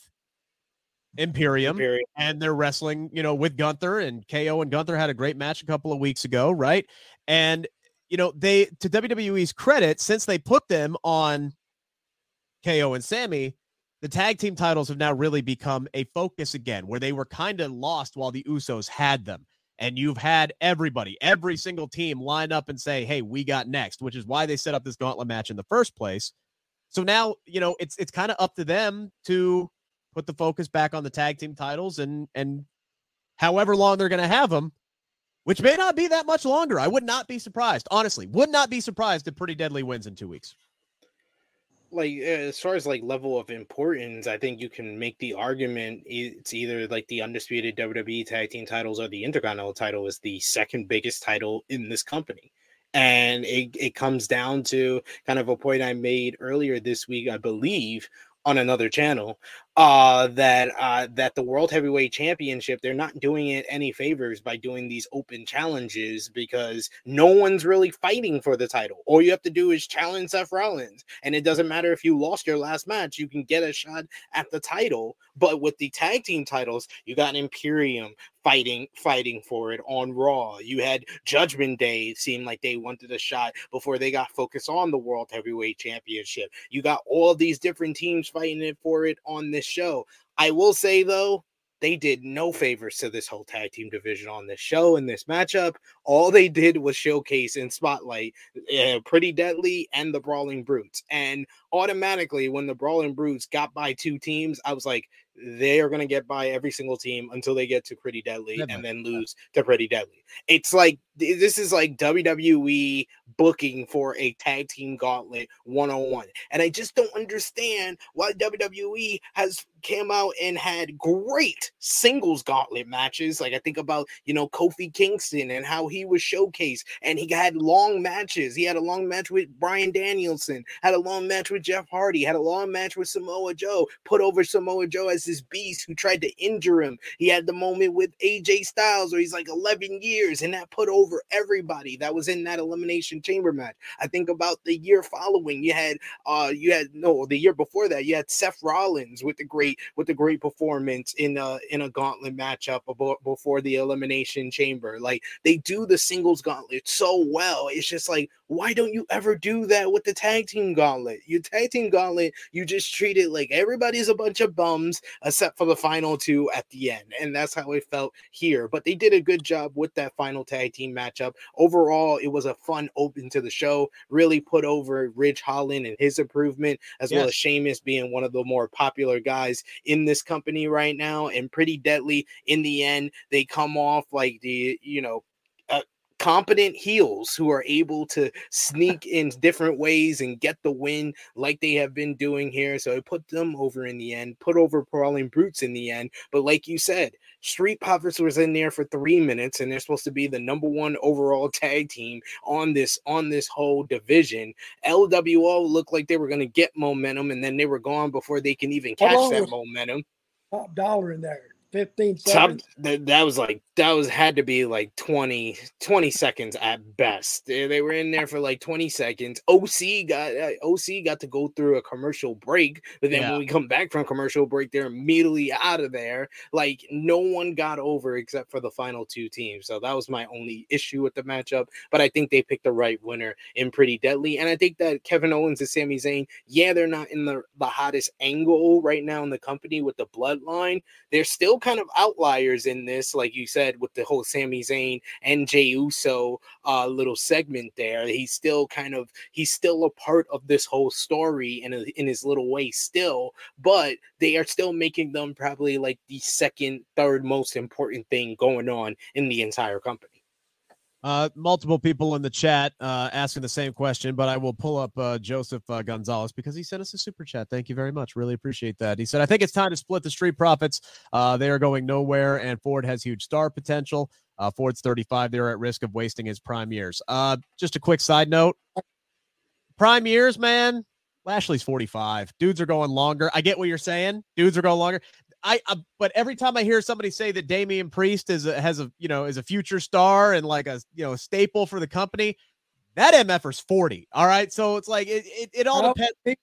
Speaker 1: Imperium, Imperium, and they're wrestling, you know, with Gunther and KO and Gunther had a great match a couple of weeks ago, right? And you know, they to WWE's credit, since they put them on KO and Sami, the tag team titles have now really become a focus again, where they were kind of lost while the Usos had them. And you've had everybody, every single team line up and say, "Hey, we got next," which is why they set up this gauntlet match in the first place. So now, you know, it's it's kind of up to them to put the focus back on the tag team titles and and however long they're going to have them, which may not be that much longer. I would not be surprised, honestly. Would not be surprised if Pretty Deadly wins in two weeks
Speaker 3: like eh, as far as like level of importance, I think you can make the argument it's either like the undisputed WWE tag team titles or the Intercontinental title is the second biggest title in this company. And it, it comes down to kind of a point I made earlier this week, I believe, on another channel uh that uh that the world heavyweight championship they're not doing it any favors by doing these open challenges because no one's really fighting for the title. All you have to do is challenge Seth Rollins and it doesn't matter if you lost your last match you can get a shot at the title. But with the tag team titles you got Imperium fighting fighting for it on Raw. You had Judgment Day seemed like they wanted a shot before they got focused on the world heavyweight championship. You got all these different teams fighting it for it on this show. I will say though, they did no favors to this whole tag team division on this show and this matchup. All they did was showcase and spotlight uh, Pretty Deadly and the Brawling Brutes. And automatically, when the Brawling Brutes got by two teams, I was like, they are going to get by every single team until they get to Pretty Deadly Never. and then lose to Pretty Deadly. It's like this is like WWE booking for a tag team gauntlet 101. And I just don't understand why WWE has came out and had great singles gauntlet matches. Like I think about, you know, Kofi Kingston and how he was showcased and he had long matches. He had a long match with Bryan Danielson, had a long match with Jeff Hardy, had a long match with Samoa Joe, put over Samoa Joe as this beast who tried to injure him. He had the moment with AJ Styles where he's like 11 years and that put over everybody that was in that elimination chamber match. I think about the year following, you had uh you had no the year before that, you had Seth Rollins with the great with the great performance in a in a gauntlet matchup before the elimination chamber. Like they do the singles gauntlet so well. It's just like why don't you ever do that with the tag team gauntlet? Your tag team gauntlet, you just treat it like everybody's a bunch of bums, except for the final two at the end. And that's how it felt here. But they did a good job with that final tag team matchup. Overall, it was a fun open to the show. Really put over Ridge Holland and his improvement, as yes. well as Sheamus being one of the more popular guys in this company right now and pretty deadly. In the end, they come off like the, you know, competent heels who are able to sneak in different ways and get the win like they have been doing here. So I put them over in the end, put over Brawling Brutes in the end. But like you said, Street Profits was in there for three minutes, and they're supposed to be the number one overall tag team on this on this whole division. LWO looked like they were going to get momentum, and then they were gone before they can even catch that momentum.
Speaker 2: Top dollar in there. 15 seconds.
Speaker 3: Top, that, that was like that was had to be like 20 20 seconds at best. They, they were in there for like 20 seconds. Oc got uh, oc got to go through a commercial break but then yeah. when we come back from commercial break they're immediately out of there. Like no one got over except for the final two teams. So that was my only issue with the matchup but i think they picked the right winner in pretty deadly and i think that kevin owens and Sami Zayn yeah they're not in the the hottest angle right now in the company with the bloodline. They're still kind of outliers in this like you said with the whole Sami Zayn and Jey Uso uh, little segment there. He's still kind of he's still a part of this whole story in a, in his little way still, but they are still making them probably like the second, third most important thing going on in the entire company.
Speaker 1: Uh, multiple people in the chat uh, asking the same question, but I will pull up uh, Joseph uh, Gonzalez because he sent us a super chat. Thank you very much. Really appreciate that. He said, I think it's time to split the Street Profits. Uh, they are going nowhere, and Ford has huge star potential. Uh, Ford's 35. They're at risk of wasting his prime years. just a quick side note prime years, man. Lashley's 45. Dudes are going longer. I get what you're saying. Dudes are going longer. I, I, but every time I hear somebody say that Damian Priest is a, has a you know is a future star and like a you know a staple for the company, that MFer's 40. All right. So it's like it it, it all well, depends.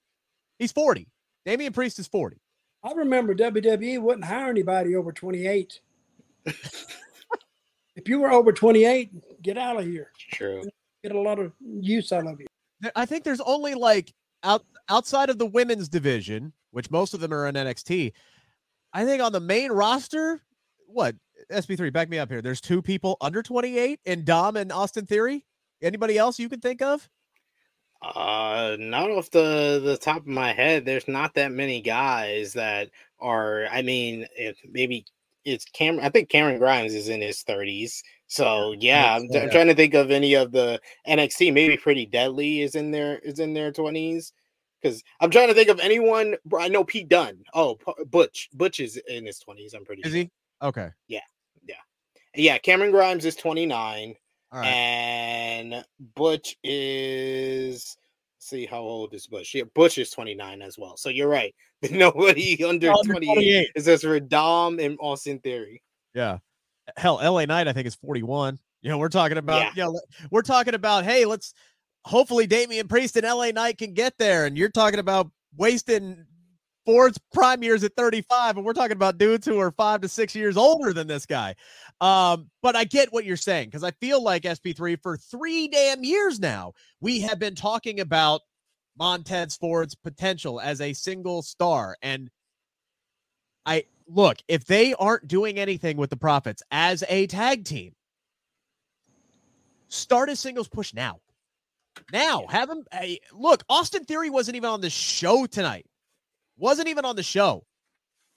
Speaker 1: He's 40. Damian Priest is 40.
Speaker 2: I remember WWE wouldn't hire anybody over 28. if you were over 28, get out of here.
Speaker 3: True.
Speaker 2: Get a lot of use out of you.
Speaker 1: I think there's only like out outside of the women's division, which most of them are in NXT. I think on the main roster, what SP3, back me up here. There's two people under 28 and Dom and Austin Theory. Anybody else you can think of?
Speaker 3: Uh, not off the the top of my head. There's not that many guys that are. I mean, if maybe it's Cam. I think Cameron Grimes is in his 30s. So yeah, I'm, I'm, trying to think of any of the NXT. Maybe Pretty Deadly is in there. Is in their 20s. Because I'm trying to think of anyone. I know Pete Dunne. Oh, Butch. Butch is in his 20s. I'm pretty.
Speaker 1: Is
Speaker 3: sure.
Speaker 1: he? Okay.
Speaker 3: Yeah. Yeah. Yeah. Cameron Grimes is 29. And Butch is. See how old is Butch? Yeah, Butch is 29 as well. So you're right. Nobody under, under 28, 28 is just for Dom and Austin Theory.
Speaker 1: Yeah. Hell, LA Knight, I think, is 41. You know, we're talking about, yeah, you know, we're talking about, hey, let's hopefully Damian Priest and LA Knight can get there. And you're talking about wasting Ford's prime years at 35, and we're talking about dudes who are five to six years older than this guy. Um, but I get what you're saying because I feel like SP3 for three damn years now, we have been talking about Montez Ford's potential as a single star. And I look, if they aren't doing anything with the Profits as a tag team, start a singles push now. Now, have him. Hey, look, Austin Theory wasn't even on the show tonight. Wasn't even on the show.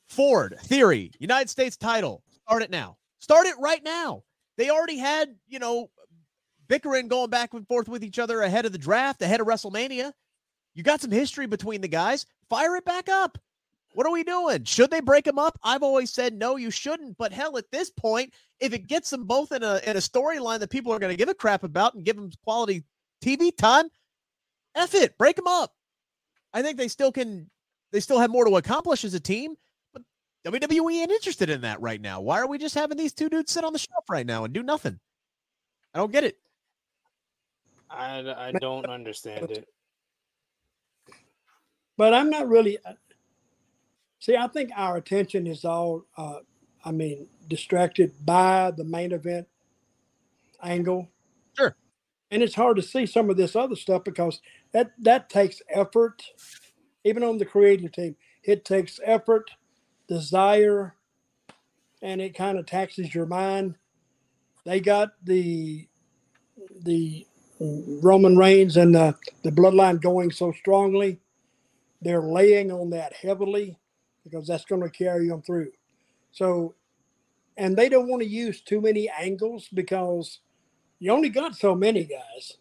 Speaker 1: Ford, Theory, United States title. Start it now. Start it right now. They already had, you know, bickering going back and forth with each other ahead of the draft, ahead of WrestleMania. You got some history between the guys. Fire it back up. What are we doing? Should they break them up? I've always said no, you shouldn't. But hell, at this point, if it gets them both in a in a storyline that people are going to give a crap about and give them quality TV time, F it, break them up. I think they still can. They still have more to accomplish as a team. But WWE ain't interested in that right now. Why are we just having these two dudes sit on the shelf right now and do nothing? I don't get it.
Speaker 3: I, I don't understand it.
Speaker 2: But I'm not really. uh, See, I think our attention is all, uh, I mean, distracted by the main event angle. And it's hard to see some of this other stuff because that that takes effort, even on the creative team. It takes effort, desire, and it kind of taxes your mind. They got the the Roman Reigns and the, the bloodline going so strongly. They're laying on that heavily because that's going to carry them through. So, and they don't want to use too many angles because you only got so many guys.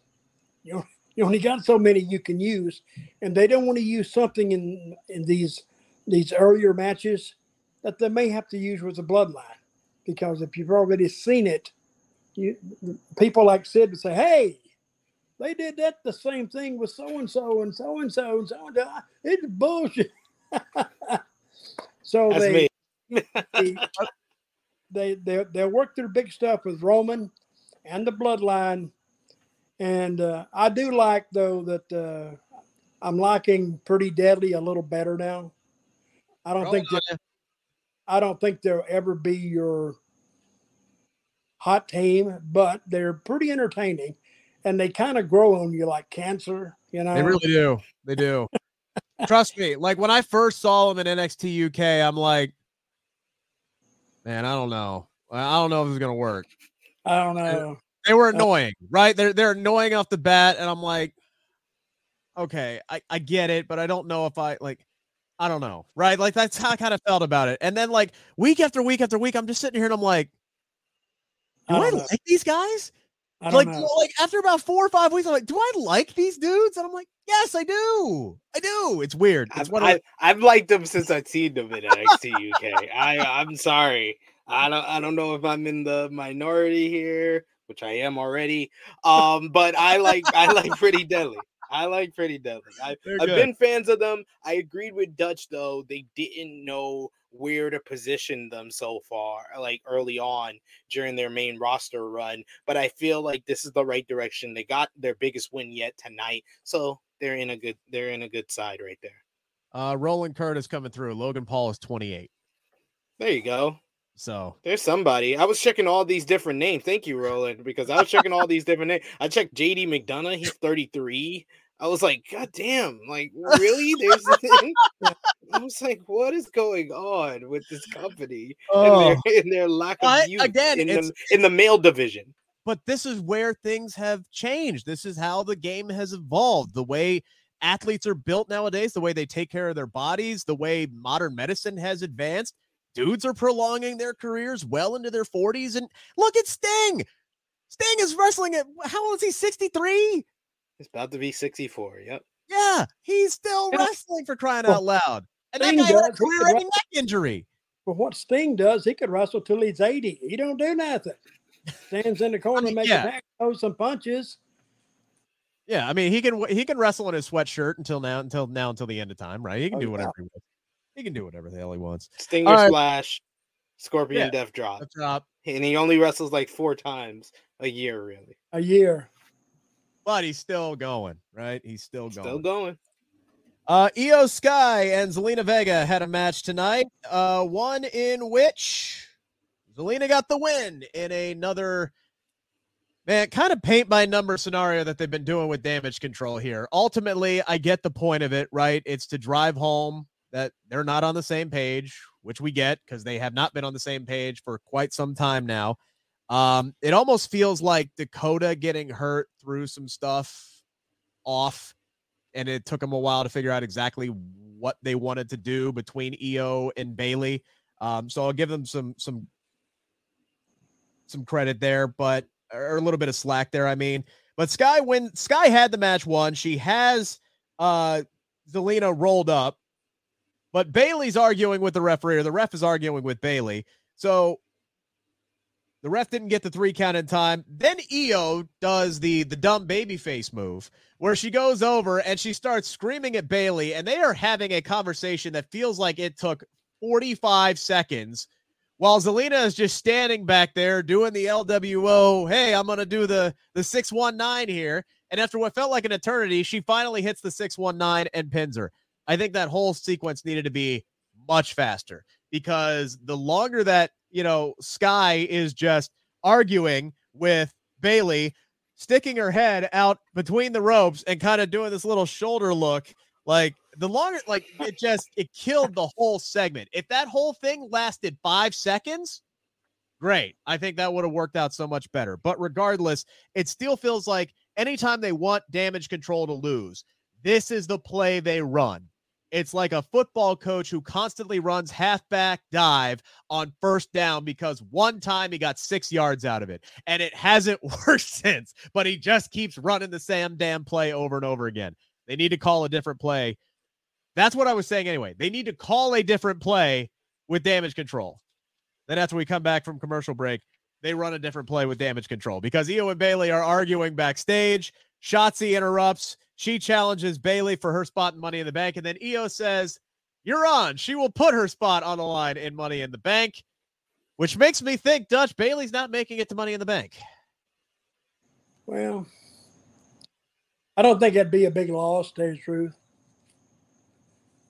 Speaker 2: You, you only got so many you can use, and they don't want to use something in in these these earlier matches that they may have to use with the bloodline because if you've already seen it, you people like Sid would say, "Hey, they did that the same thing with so and so and so and so and so and so. It's bullshit." so
Speaker 3: That's
Speaker 2: they, they they they they'll work their big stuff with Roman and the bloodline, and uh, I do like though that uh, I'm liking Pretty Deadly a little better now. I don't think that, I don't think they'll ever be your hot team, but they're pretty entertaining, and they kind of grow on you like cancer. You know,
Speaker 1: They really do. They do. Trust me. Like when I first saw them in NXT UK, I'm like, man, I don't know. I don't know if it's gonna work.
Speaker 2: I don't know.
Speaker 1: They were annoying, right? They're they're annoying off the bat, and I'm like, okay, I, I get it, but I don't know if I like I don't know, right? Like that's how I kind of felt about it. And then like week after week after week, I'm just sitting here and I'm like, do
Speaker 2: I
Speaker 1: I, like these guys?
Speaker 2: I don't
Speaker 1: Like,
Speaker 2: know.
Speaker 1: like after about four or five weeks, I'm like, do I like these dudes? And I'm like, yes, I do. I do. It's weird. It's
Speaker 3: I've, I've, I've liked them since I've seen them in NXT UK. I I'm sorry. I don't I don't know if I'm in the minority here, which I am already. Um, but I like I like Pretty Deadly. I like Pretty Deadly. I, I've been fans of them. I agreed with Dutch though; they didn't know where to position them so far, like early on during their main roster run. But I feel like this is the right direction. They got their biggest win yet tonight, so they're in a good they're in a good side right there.
Speaker 1: uh Roland Curtis coming through. Logan Paul is 28.
Speaker 3: There you go.
Speaker 1: So
Speaker 3: There's somebody. I was checking all these different names. Thank you, Roland, because I was checking all these different names. I checked JD McDonagh. He's 33. I was like, God damn! Like, really? There's. I was like, what is going on with this company and, oh. their, and their lack of
Speaker 1: But,
Speaker 3: youth
Speaker 1: again,
Speaker 3: in
Speaker 1: it's-
Speaker 3: the in the male division?
Speaker 1: but this is where things have changed. This is how the game has evolved. The way athletes are built nowadays, the way they take care of their bodies, the way modern medicine has advanced. Dudes are prolonging their careers well into their 40s. And look at Sting. Sting is wrestling at how old is he? 63?
Speaker 3: It's about to be 64. Yep.
Speaker 1: Yeah, he's still
Speaker 2: Yeah.
Speaker 1: wrestling for crying
Speaker 2: Well,
Speaker 1: out loud. And that
Speaker 2: Sting
Speaker 1: guy had a
Speaker 2: does. He could
Speaker 1: career ending neck injury.
Speaker 2: But what Sting does, he could wrestle till he's 80. He don't do nothing. Stands in the corner,
Speaker 1: mean,
Speaker 2: makes
Speaker 1: yeah.
Speaker 2: back, throws some punches.
Speaker 1: Yeah, I mean he can he can wrestle in his sweatshirt until now until now until the end of time, right? He can
Speaker 2: Oh,
Speaker 1: do
Speaker 2: yeah.
Speaker 1: whatever he wants. He can do whatever the hell he wants.
Speaker 3: Stinger
Speaker 1: All right.
Speaker 3: splash, Scorpion
Speaker 1: Yeah.
Speaker 3: Death Drop,
Speaker 1: That's up.
Speaker 3: and he only wrestles like four times a year, really.
Speaker 2: A year.
Speaker 1: But he's still going, right? He's still going.
Speaker 3: Still going.
Speaker 1: Uh Iyo Sky and Zelina Vega had a match tonight. Uh one in which Zelina got the win in another man, kind of paint by number scenario that they've been doing with damage control here. Ultimately, I get the point of it, right? It's to drive home that they're not on the same page, which we get because they have not been on the same page for quite some time now. Um, it almost feels like Dakota getting hurt threw some stuff off, and it took them a while to figure out exactly what they wanted to do between Iyo and Bayley. Um, so I'll give them some some some credit there, but or a little bit of slack there. I mean, but Sky when Sky had the match won, she has uh Zelina rolled up, But Bayley's arguing with the referee, or the ref is arguing with Bayley. So the ref didn't get the three count in time. Then Iyo does the the dumb baby face move where she goes over and she starts screaming at Bayley, and they are having a conversation that feels like it took 45 seconds while Zelina is just standing back there doing the LWO. Hey, I'm gonna do the the 619 here. And after what felt like an eternity, she finally hits the 619 and pins her. I think that whole sequence needed to be much faster because the longer that, you know, Sky is just arguing with Bayley, sticking her head out between the ropes and kind of doing this little shoulder look, like the longer, like it just, it killed the whole segment. If that whole thing lasted five seconds, great. I think that would have worked out so much better. But regardless, it still feels like anytime they want damage control to lose, this is the play they run. It's like a football coach who constantly runs halfback dive on first down because one time he got six yards out of it and it hasn't worked since, but he just keeps running the same damn play over and over again. They need to call a different play. That's what I was saying anyway. They need to call a different play with damage control. Then after we come back from commercial break, they run a different play with damage control because Iyo and Bayley are arguing backstage. Shotzi interrupts. She challenges Bayley for her spot in Money in the Bank. And then Iyo says, You're on. She will put her spot on the line in Money in the Bank, which makes me think Dutch Bayley's not making it to Money in the Bank.
Speaker 2: Well, I don't think that'd be a big loss, to tell you the truth.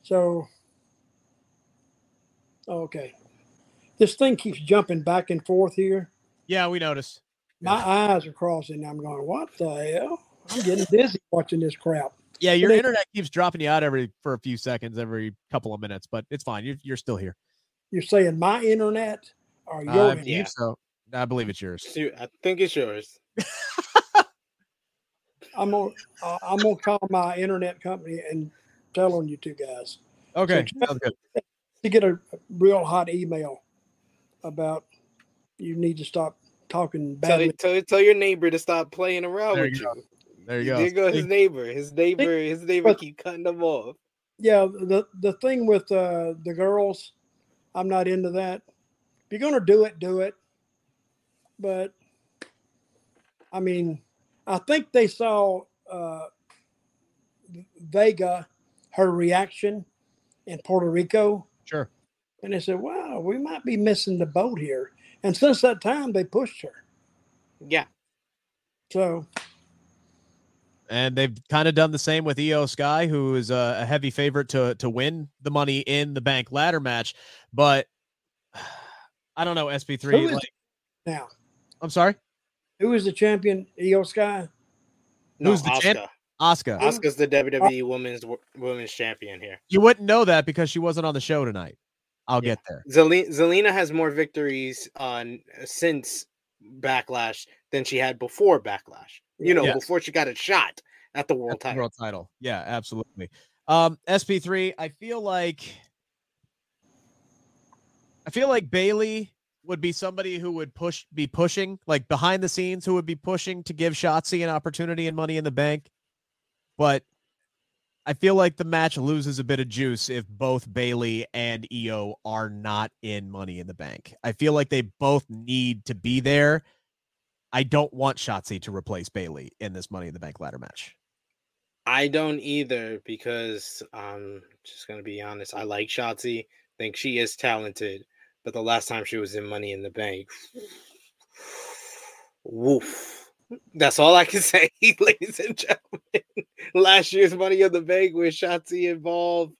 Speaker 2: So, okay. This thing keeps jumping back and forth here.
Speaker 1: Yeah, we notice.
Speaker 2: My eyes are crossing. I'm going, what the hell? I'm getting dizzy watching this crap.
Speaker 1: Yeah, your internet keeps dropping you out every for a few seconds, every couple of minutes, but it's fine. You're, you're still here.
Speaker 2: You're saying my internet or your
Speaker 1: I
Speaker 2: internet?
Speaker 1: believe so. I believe it's yours.
Speaker 3: I think it's yours.
Speaker 2: I'm gonna uh, I'm gonna call my internet company and tell on you two guys
Speaker 1: Okay,
Speaker 2: So-
Speaker 1: sounds good.
Speaker 2: to get a real hot email about you need to stop talking
Speaker 3: Tell,
Speaker 2: badly.
Speaker 3: tell, tell your neighbor to stop playing around
Speaker 1: There
Speaker 3: with
Speaker 1: you
Speaker 3: you.
Speaker 1: There you go.
Speaker 3: There go his neighbor. His neighbor. His neighbor
Speaker 2: But-
Speaker 3: keep cutting them off.
Speaker 2: Yeah, the the thing with uh, the girls, I'm not into that. If you're gonna do it, do it. But I mean, I think they saw uh, Vega, her reaction in Puerto Rico,
Speaker 1: Sure.
Speaker 2: and they said, "Wow, we might be missing the boat here." And since that time, they pushed her.
Speaker 3: Yeah.
Speaker 2: So
Speaker 1: And they've kind of done the same with Iyo Sky, who is a, a heavy favorite to to win the money in the bank ladder match. But I don't know, SP3. Like,
Speaker 2: now,
Speaker 1: I'm sorry,
Speaker 2: who is the champion? Iyo Sky.
Speaker 3: No,
Speaker 1: Who's the champ?
Speaker 3: Asuka.
Speaker 1: Oscar.
Speaker 3: Asuka's the WWE Women's Women's Champion here.
Speaker 1: You wouldn't know that because she wasn't on the show tonight. I'll
Speaker 3: Yeah.
Speaker 1: get there.
Speaker 3: Zelina, Zelina has more victories uh, on since Backlash than she had before Backlash. You know,
Speaker 1: Yes.
Speaker 3: before she got a shot at the world
Speaker 1: At the
Speaker 3: title.
Speaker 1: world title. Yeah, absolutely. Um, SP3, I feel like I feel like Bayley would be somebody who would push be pushing, like behind the scenes, who would be pushing to give Shotzi an opportunity and money in the bank. But I feel like the match loses a bit of juice if both Bayley and Iyo are not in money in the bank. I feel like they both need to be there. I don't want Shotzi to replace Bayley in this money in the bank ladder match.
Speaker 3: I don't either because I'm just gonna be honest. I like Shotzi. Think she is talented, but the last time she was in Money in the Bank, woof. That's all I can say, ladies and gentlemen. Last year's Money of the Bank with Shotzi involved,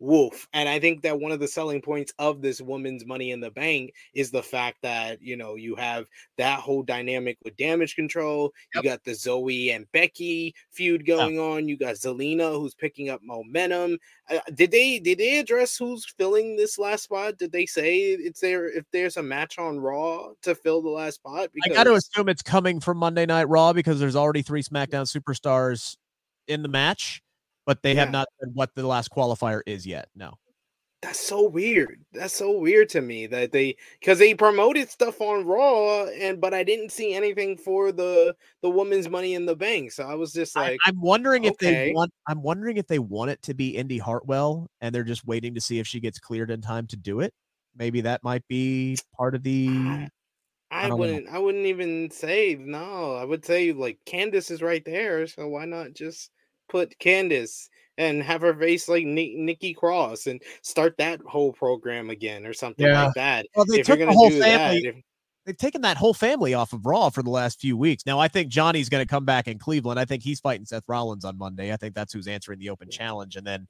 Speaker 3: woof. And I think that one of the selling points of this woman's Money in the Bank is the fact that you know you have that whole dynamic with damage control. You got the Zoey and Becky feud going on. You got Zelina who's picking up momentum. Uh, did they did they address who's filling this last spot? Did they say it's there if there's a match on Raw to fill the last spot?
Speaker 1: I got to assume it's coming from Monday Night Raw because there's already three SmackDown superstars in the match, but they have not said what the last qualifier is yet. No.
Speaker 3: that's so weird. That's so weird to me that they because they promoted stuff on Raw and but I didn't see anything for the the woman's Money in the Bank. So I was just like,
Speaker 1: I, am wondering if they want. I'm wondering if they want it to be Indi Hartwell, and they're just waiting to see if she gets cleared in time to do it. Maybe that might be part of the.
Speaker 3: I,
Speaker 1: I
Speaker 3: I
Speaker 1: don't know.
Speaker 3: wouldn't. I wouldn't even say no. I would say like Candice is right there, so why not just put Candice and have her face like Ni- Nikki Cross and start that whole program again or something
Speaker 1: Yeah.
Speaker 3: like that.
Speaker 1: Well, they
Speaker 3: if
Speaker 1: took the whole family.
Speaker 3: that, if-
Speaker 1: They've taken that whole family off of Raw for the last few weeks. Now, I think Johnny's going to come back in Cleveland. I think he's fighting Seth Rollins on Monday. I think that's who's answering the open challenge, and then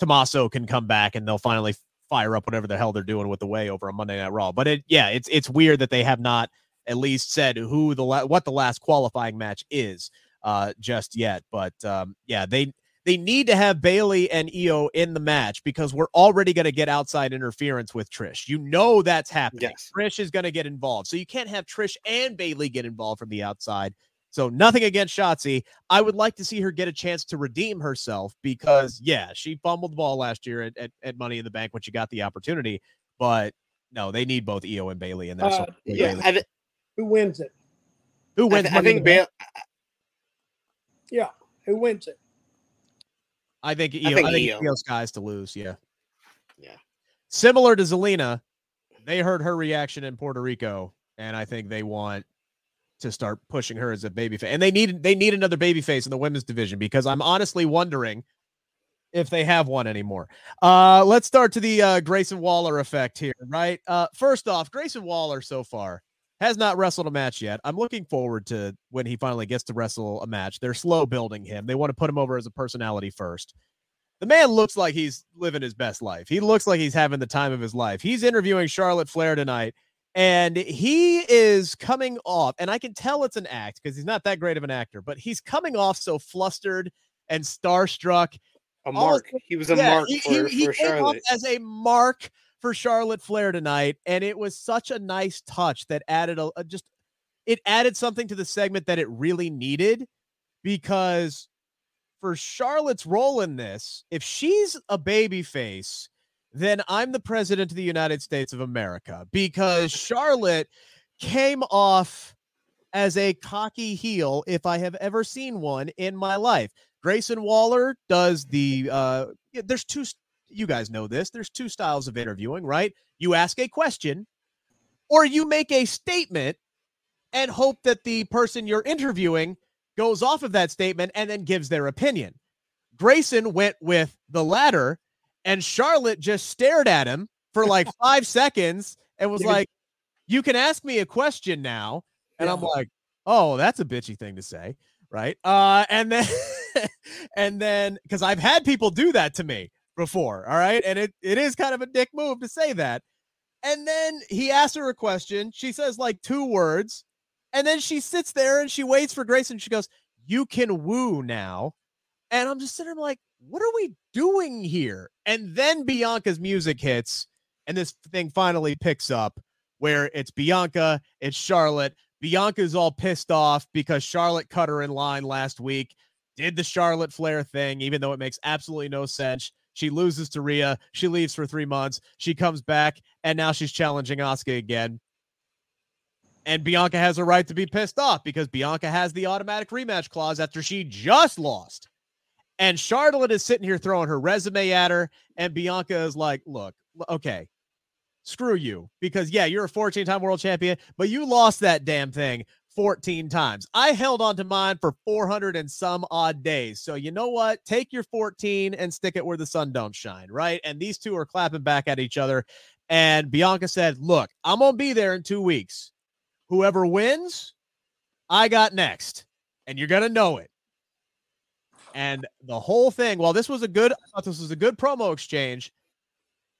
Speaker 1: Tommaso can come back, and they'll finally fire up whatever the hell they're doing with the way over on Monday Night Raw. But it, yeah, it's it's weird that they have not at least said who the la- what the last qualifying match is uh just yet. But um yeah, they they need to have Bayley and Iyo in the match because we're already going to get outside interference with Trish. You know that's happening.
Speaker 3: Yes.
Speaker 1: Trish is going to get involved. So you can't have Trish and Bayley get involved from the outside. So nothing against Shotzi. I would like to see her get a chance to redeem herself because yeah, she fumbled the ball last year at, at, at Money in the Bank when she got the opportunity. But no, they need both Iyo and Bayley in there. so
Speaker 2: Uh,
Speaker 3: yeah,
Speaker 1: Bayley-
Speaker 3: I, th-
Speaker 2: Who wins it?
Speaker 1: who
Speaker 3: I,
Speaker 1: wins?
Speaker 3: th- I think
Speaker 1: the Bank?
Speaker 3: Bail-
Speaker 2: Yeah, who wins it?
Speaker 1: I think Iyo, I
Speaker 3: think
Speaker 1: think,
Speaker 3: Iyo.
Speaker 1: Iyo Sky's to lose. Yeah.
Speaker 3: Yeah.
Speaker 1: Similar to Zelina, they heard her reaction in Puerto Rico, and I think they want to start pushing her as a baby face. And they need they need another baby face in the women's division because I'm honestly wondering if they have one anymore. Uh let's start to the uh Grayson Waller effect here, right? Uh first off, Grayson Waller so far has not wrestled a match yet. I'm looking forward to when he finally gets to wrestle a match. They're slow building him. They want to put him over as a personality first. The man looks like he's living his best life. He looks like he's having the time of his life. He's interviewing Charlotte Flair tonight, and he is coming off, and I can tell it's an act because he's not that great of an actor, but he's coming off so flustered and starstruck.
Speaker 3: a mark. He was a
Speaker 1: Yeah,
Speaker 3: mark
Speaker 1: he,
Speaker 3: for,
Speaker 1: he, he
Speaker 3: for
Speaker 1: came off
Speaker 3: Charlotte.
Speaker 1: as a mark for Charlotte Flair tonight, and it was such a nice touch that added a, a just it added something to the segment that it really needed because for Charlotte's role in this, if she's a baby face, then I'm the president of the United States of America because Charlotte came off as a cocky heel if I have ever seen one in my life. Grayson Waller does the uh there's two you guys know this. There's two styles of interviewing, right? You ask a question or you make a statement and hope that the person you're interviewing goes off of that statement and then gives their opinion. Grayson went with the latter and Charlotte just stared at him for like 5 seconds and was like, "You can ask me a question now." And I'm like, "Oh, that's a bitchy thing to say." right? Uh, and then and then because I've had people do that to me before, all right, and it it is kind of a dick move to say that. And then he asks her a question. She says like two words, and then she sits there and she waits for Grace, and she goes, "You can woo now." And I'm just sitting there like, what are we doing here? And then Bianca's music hits, and this thing finally picks up where it's Bianca, it's Charlotte. Bianca's all pissed off because Charlotte cut her in line last week, did the Charlotte Flair thing, even though it makes absolutely no sense. She loses to Rhea. She leaves for three months. She comes back, and now she's challenging Asuka again. And Bianca has a right to be pissed off because Bianca has the automatic rematch clause after she just lost. And Charlotte is sitting here throwing her resume at her, and Bianca is like, "Look, okay, screw you, because yeah, you're a 14-time world champion, but you lost that damn thing 14 times. I held on to mine for 400 and some odd days. So you know what? Take your 14 and stick it where the sun don't shine, right? And these two are clapping back at each other. And Bianca said, "Look, I'm gonna be there in two weeks. Whoever wins, I got next, and you're gonna know it." And the whole thing, while this was a good, I thought this was a good promo exchange,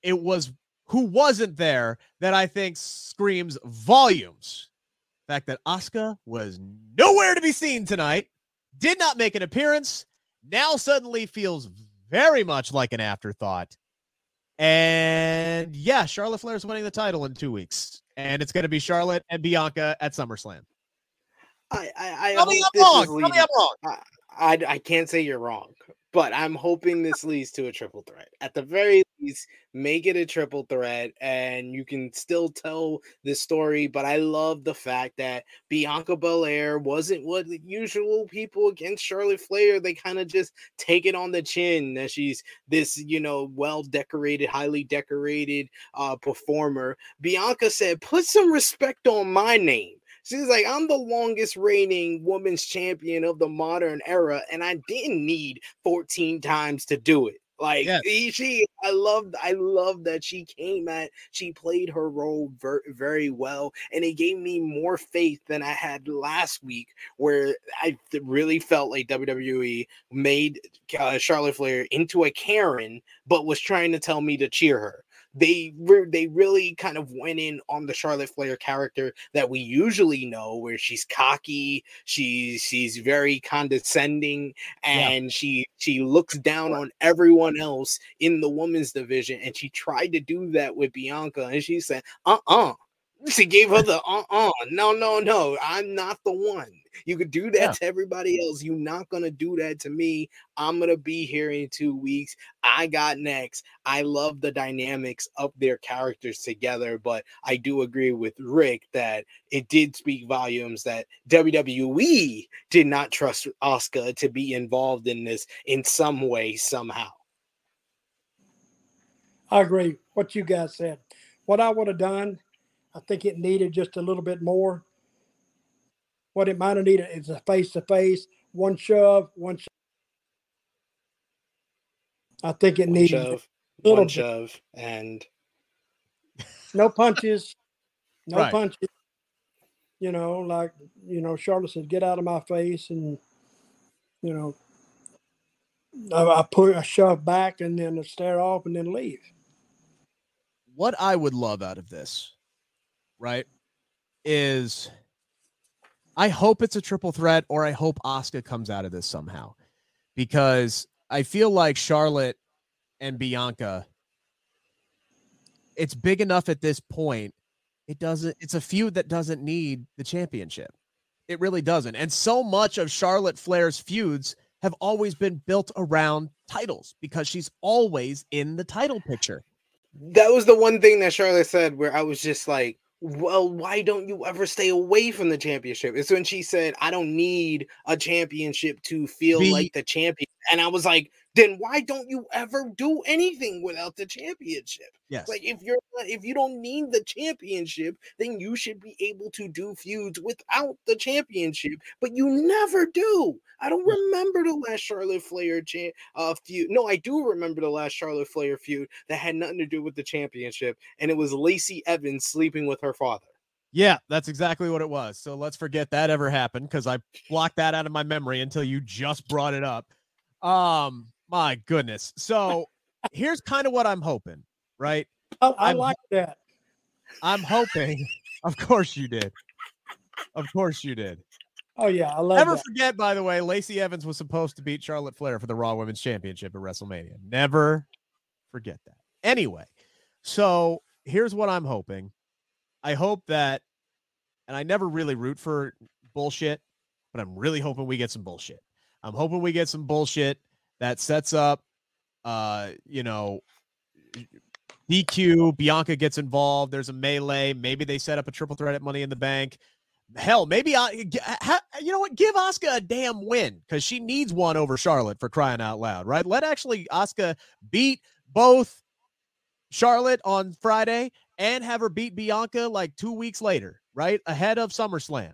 Speaker 1: it was who wasn't there that I think screams volumes. The fact that Asuka was nowhere to be seen tonight, did not make an appearance, now suddenly feels very much like an afterthought. And yeah, Charlotte Flair is winning the title in two weeks. And it's going to be Charlotte and Bianca at SummerSlam.
Speaker 3: I, I, I
Speaker 1: Tell me I'm wrong. Tell me I'm wrong.
Speaker 3: I, I can't say you're wrong, but I'm hoping this leads to a triple threat. At the very least, make it a triple threat, and you can still tell the story. But I love the fact that Bianca Belair wasn't what the usual people against Charlotte Flair. They kind of just take it on the chin that she's this, you know, well decorated, highly decorated uh, performer. Bianca said, "Put some respect on my name." She's like, I'm the longest reigning women's champion of the modern era, and I didn't need 14 times to do it. Like she, I loved, I love that she came at, she played her role ver- very well, and it gave me more faith than I had last week, where I really felt like WWE made uh, Charlotte Flair into a Karen, but was trying to tell me to cheer her they re- they really kind of went in on the Charlotte Flair character that we usually know, where she's cocky, she's she's very condescending, and yeah. she she looks down on everyone else in the women's division. And she tried to do that with Bianca, and she said, "Uh uh-uh. uh." She gave her the uh uh no no no I'm not the one. You could do that yeah. to everybody else. You're not going to do that to me. I'm going to be here in two weeks. I got next. I love the dynamics of their characters together, but I do agree with Rick that it did speak volumes that WWE did not trust Asuka to be involved in this in some way, somehow.
Speaker 2: I agree. What you guys said. What I would have done, I think it needed just a little bit more what it might have needed is a face to face, one shove, one shove. I think it one needed
Speaker 3: shove, one bit. shove, and
Speaker 2: no punches, no right. punches. You know, like you know, Charlotte said, "Get out of my face," and you know, I, I put a shove back and then a stare off and then leave.
Speaker 1: What I would love out of this, right, is I hope it's a triple threat, or I hope Asuka comes out of this somehow, because I feel like Charlotte and Bianca. It's big enough at this point. It doesn't. It's a feud that doesn't need the championship. It really doesn't. And so much of Charlotte Flair's feuds have always been built around titles because she's always in the title picture.
Speaker 3: That was the one thing that Charlotte said where I was just like, well, why don't you ever stay away from the championship? It's when she said, I don't need a championship to feel Be- like the champion. And I was like, then why don't you ever do anything without the championship?
Speaker 1: Yes.
Speaker 3: Like if you're if you don't need the championship, then you should be able to do feuds without the championship, but you never do. I don't remember the last Charlotte Flair cha- uh, feud. No, I do remember the last Charlotte Flair feud that had nothing to do with the championship, and it was Lacey Evans sleeping with her father.
Speaker 1: Yeah, that's exactly what it was. So let's forget that ever happened because I blocked that out of my memory until you just brought it up. Um, my goodness. So here's kind of what I'm hoping, right?
Speaker 2: Oh, I I'm, like that.
Speaker 1: I'm hoping. Of course you did. Of course you did.
Speaker 2: Oh yeah, I love.
Speaker 1: Never
Speaker 2: that.
Speaker 1: forget, by the way, Lacey Evans was supposed to beat Charlotte Flair for the Raw Women's Championship at WrestleMania. Never forget that. Anyway, so here's what I'm hoping. I hope that, and I never really root for bullshit, but I'm really hoping we get some bullshit. I'm hoping we get some bullshit that sets up, uh, you know, DQ. Bianca gets involved. There's a melee. Maybe they set up a triple threat at Money in the Bank. Hell, maybe I, you know what? Give Asuka a damn win because she needs one over Charlotte for crying out loud, right? Let actually Asuka beat both Charlotte on Friday and have her beat Bianca like two weeks later, right? Ahead of SummerSlam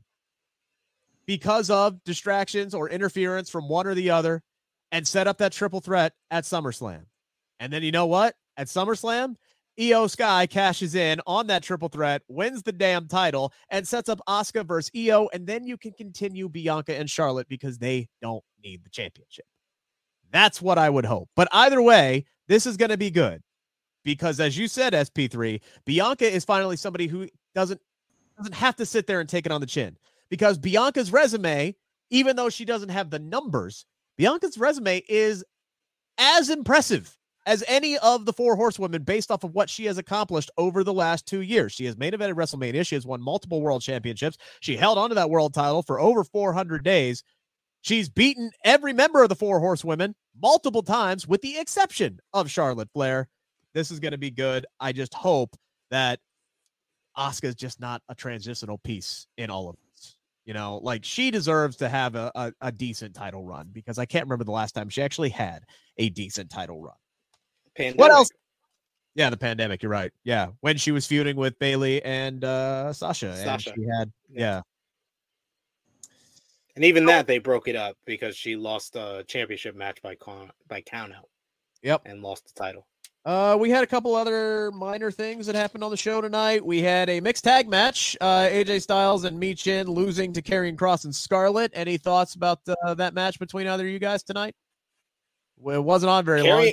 Speaker 1: because of distractions or interference from one or the other and set up that triple threat at SummerSlam. And then you know what? At SummerSlam, Iyo Sky cashes in on that triple threat, wins the damn title, and sets up Asuka versus Iyo. And then you can continue Bianca and Charlotte because they don't need the championship. That's what I would hope. But either way, this is going to be good because, as you said, SP3, Bianca is finally somebody who doesn't doesn't have to sit there and take it on the chin because Bianca's resume, even though she doesn't have the numbers, Bianca's resume is as impressive as any of the four horsewomen based off of what she has accomplished over the last two years. She has made main evented WrestleMania. She has won multiple world championships. She held onto that world title for over 400 days. She's beaten every member of the four horsewomen multiple times, with the exception of Charlotte Flair. This is going to be good. I just hope that Asuka's just not a transitional piece in all of this. You know, like she deserves to have a, a, a decent title run because I can't remember the last time she actually had a decent title run.
Speaker 3: Pandemic.
Speaker 1: What else? Yeah, the pandemic. You're right. Yeah, when she was feuding with Bayley and uh, Sasha, and she had
Speaker 3: Yeah.
Speaker 1: yeah.
Speaker 3: And even that they broke it up because she lost a championship match by con- by count out.
Speaker 1: Yep.
Speaker 3: And lost the title.
Speaker 1: Uh, we had a couple other minor things that happened on the show tonight. We had a mixed tag match. Uh, AJ Styles and Michin losing to Karrion Kross and Scarlett. Any thoughts about uh, that match between either of you guys tonight? Well, it wasn't on very long.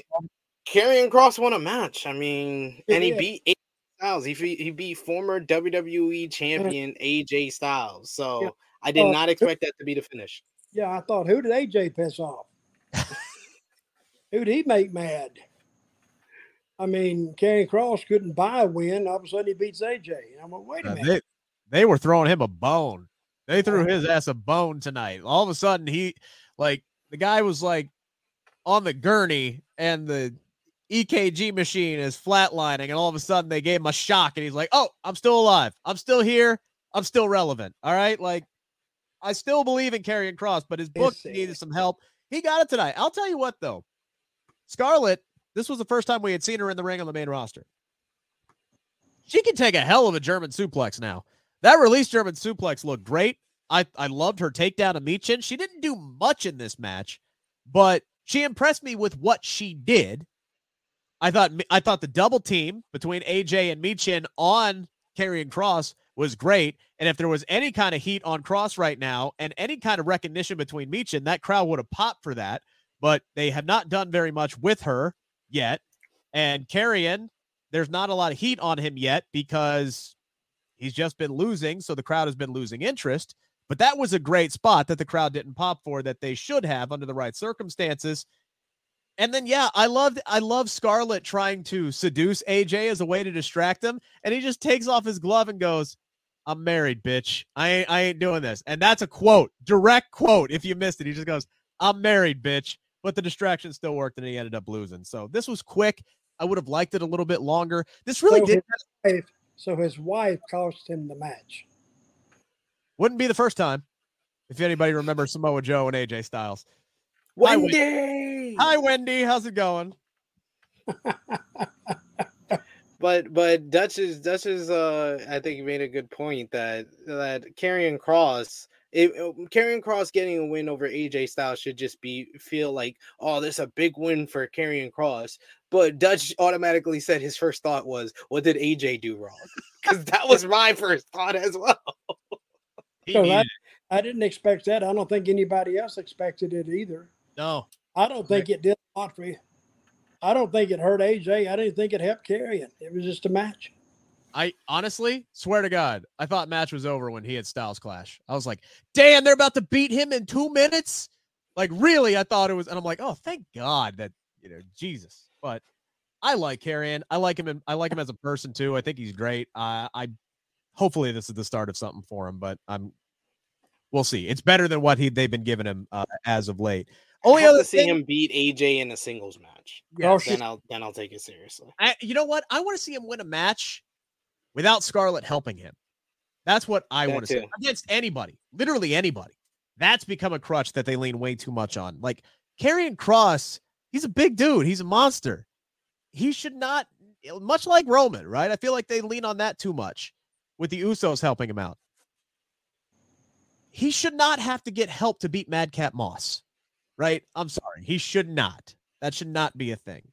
Speaker 3: Carry- Karrion Kross won a match. I mean,
Speaker 2: Yeah,
Speaker 3: and he
Speaker 2: yeah.
Speaker 3: beat AJ Styles. He he beat former WWE champion AJ Styles. So
Speaker 2: Yeah.
Speaker 3: I did not expect that to be the finish.
Speaker 2: Yeah, I thought, who did AJ piss off? who did he make mad? I mean, Karrion Kross couldn't buy a win. All of a sudden, he beats AJ. And I'm like, wait a
Speaker 1: Uh,
Speaker 2: minute.
Speaker 1: they, they were throwing him a bone. They threw his ass a bone tonight. All of a sudden, he like the guy was like on the gurney and the EKG machine is flatlining, and all of a sudden they gave him a shock, and he's like, "Oh, I'm still alive. I'm still here. I'm still relevant." All right, like I still believe in Karrion Kross, but his book needed some help. He got it tonight. I'll tell you what, though, Scarlett. This was the first time we had seen her in the ring on the main roster. She can take a hell of a German suplex now. That release German suplex looked great. I, I loved her takedown of Michin. She didn't do much in this match, but she impressed me with what she did. I thought I thought the double team between AJ and Michin on Karrion Kross was great. And if there was any kind of heat on Kross right now and any kind of recognition between Michin, that crowd would have popped for that. But they have not done very much with her yet. And Karrion, there's not a lot of heat on him yet because he's just been losing. So the crowd has been losing interest. But that was a great spot that the crowd didn't pop for that they should have under the right circumstances. And then yeah, I loved I love Scarlett trying to seduce AJ as a way to distract him, and he just takes off his glove and goes, "I'm married, bitch. I ain't I ain't doing this." And that's a quote, direct quote. If you missed it, he just goes, "I'm married, bitch." But the distraction still worked, and he ended up losing. So this was quick. I would have liked it a little bit longer. This really
Speaker 2: So
Speaker 1: did
Speaker 2: his wife- so his wife cost him the match.
Speaker 1: wouldn't be the first time. If anybody remembers Samoa Joe and AJ Styles. Hi,
Speaker 3: Wendy.
Speaker 1: Hi, Wendy. How's it going?
Speaker 3: But but Dutch is Dutch is uh I think you made a good point that that Karrion Kross it, Karrion um, Kross getting a win over AJ Styles should just be feel like oh this is a big win for Karrion Kross. But Dutch automatically said his first thought was what did AJ do wrong? Because that was my first thought as well.
Speaker 2: So
Speaker 1: needed
Speaker 2: that- I didn't expect that. I don't think anybody else expected it either.
Speaker 1: No,
Speaker 2: I don't think it did a lot for you. I don't think it hurt AJ. I didn't think it helped Karrion. It was just a match.
Speaker 1: I honestly swear to God, I thought match was over when he had Styles Clash. I was like, damn, they're about to beat him in two minutes. Like, really, I thought it was, and I'm like, oh, thank God that you know, Jesus. But I like Karrion. I like him. In, I like him as a person too. I think he's great. Uh, I hopefully this is the start of something for him, but I'm. We'll see. It's better than what he they've been giving him uh, as of late. Only
Speaker 3: I have
Speaker 1: other
Speaker 3: to see
Speaker 1: thing,
Speaker 3: him beat AJ in a singles match.
Speaker 2: Yeah,
Speaker 3: Then I'll then I'll take it seriously.
Speaker 1: I, you know what? I want to see him win a match without Scarlett helping him. That's what I
Speaker 3: That
Speaker 1: want to
Speaker 3: too.
Speaker 1: against anybody, literally anybody. That's become a crutch that they lean way too much on. Like Karrion Kross, he's a big dude. He's a monster. He should not, much like Roman, right? I feel like they lean on that too much with the Usos helping him out. He should not have to get help to beat Madcap Moss, right? I'm sorry. He should not. That should not be a thing.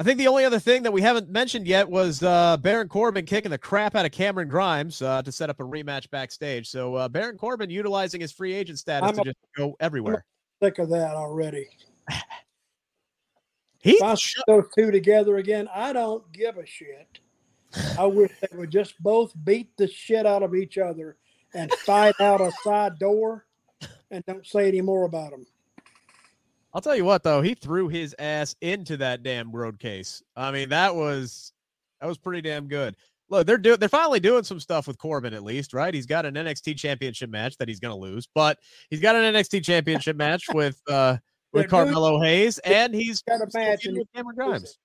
Speaker 1: I think the only other thing that we haven't mentioned yet was uh, Baron Corbin kicking the crap out of Cameron Grimes uh, to set up a rematch backstage. So uh, Baron Corbin utilizing his free agent status
Speaker 2: I'm
Speaker 1: to
Speaker 2: a-
Speaker 1: just go everywhere.
Speaker 2: Sick of that already.
Speaker 1: He
Speaker 2: If I see those two together again, I don't give a shit. I wish they would just both beat the shit out of each other and fight out a side door and don't say any more about them.
Speaker 1: I'll tell you what though, he threw his ass into that damn road case. I mean, that was that was pretty damn good. look, they're doing they're finally doing some stuff with Corbin at least, right? He's got an NXT championship match that he's gonna lose, but he's got an NXT championship match with uh with
Speaker 2: They're doing-
Speaker 1: Carmelo Hayes, and he's
Speaker 2: got a match
Speaker 1: with Cameron Grimes.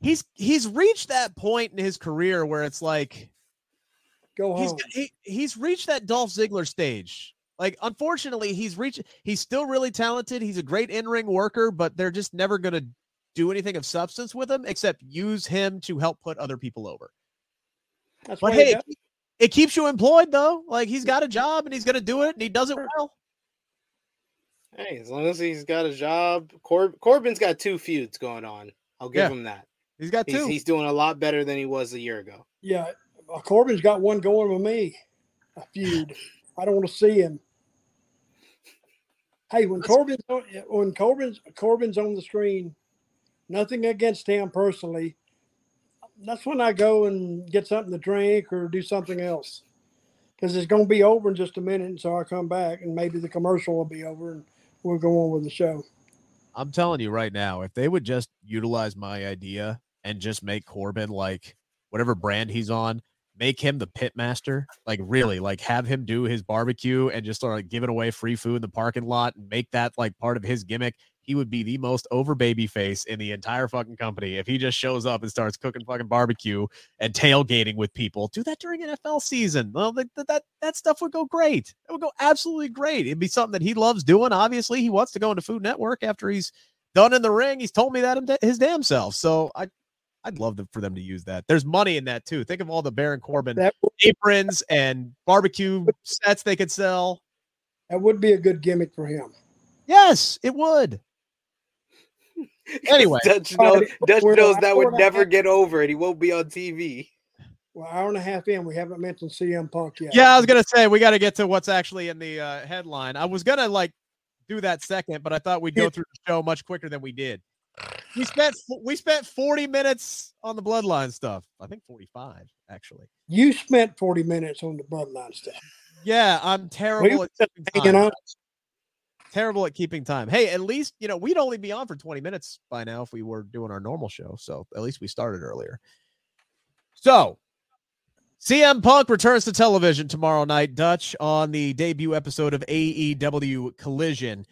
Speaker 1: He's he's reached that point in his career where it's like
Speaker 2: Go
Speaker 1: he's
Speaker 2: home.
Speaker 1: he, he's reached that Dolph Ziggler stage. Like, unfortunately, he's reached. He's still really talented. He's a great in-ring worker, but they're just never going to do anything of substance with him except use him to help put other people over.
Speaker 2: That's
Speaker 1: But hey, it, it keeps you employed though. Like he's got a job and he's going to do it, and he does it well.
Speaker 3: Hey, as long as he's got a job, Cor- Corbin's got two feuds going on. I'll give
Speaker 1: Yeah.
Speaker 3: him that.
Speaker 1: He's got
Speaker 3: He's,
Speaker 1: two.
Speaker 3: he's doing a lot better than he was a year ago.
Speaker 2: yeah, uh, Corbin's got one going with me. A feud. I don't want to see him. Hey, when Corbin's on, eh, when Corbin's Corbin's on the screen, nothing against him personally. That's when I go and get something to drink or do something else, because it's going to be over in just a minute. And so I come back, and maybe the commercial will be over, and we'll go on with the show.
Speaker 1: I'm telling you right now, if they would just utilize my idea and just make Corbin like whatever brand he's on, make him the pit master, like really, like have him do his barbecue and just start like giving away free food in the parking lot and make that like part of his gimmick. He would be the most over baby face in the entire fucking company if he just shows up and starts cooking fucking barbecue and tailgating with people. Do that during NFL season. Well, that that that stuff would go great. It would go absolutely great. It'd be something that he loves doing. Obviously, he wants to go into Food Network after he's done in the ring. He's told me that him- his damn self. So I, I'd love to, for them to use that. There's money in that too. Think of all the Baron Corbin
Speaker 2: That
Speaker 1: aprons and barbecue sets they could sell.
Speaker 2: that would be a good gimmick for him.
Speaker 1: Yes, it would. Anyway,
Speaker 3: Dutch knows, Dutch knows that would never get over it. he won't be on TV.
Speaker 2: Well, hour and a half in, we haven't mentioned CM Punk yet.
Speaker 1: yeah, I was gonna say we got to get to what's actually in the uh, headline. I was gonna like do that second, but I thought we'd go through the show much quicker than we did. We spent we spent 40 minutes on the bloodline stuff. I think 45 actually.
Speaker 2: You spent 40 minutes on the bloodline stuff.
Speaker 1: Yeah, I'm terrible
Speaker 2: We
Speaker 1: at keeping time.
Speaker 2: on.
Speaker 1: Terrible at keeping time. Hey, at least you know we'd only be on for 20 minutes by now if we were doing our normal show. So at least we started earlier. So CM Punk returns to television tomorrow night, Dutch, on the debut episode of AEW Collision.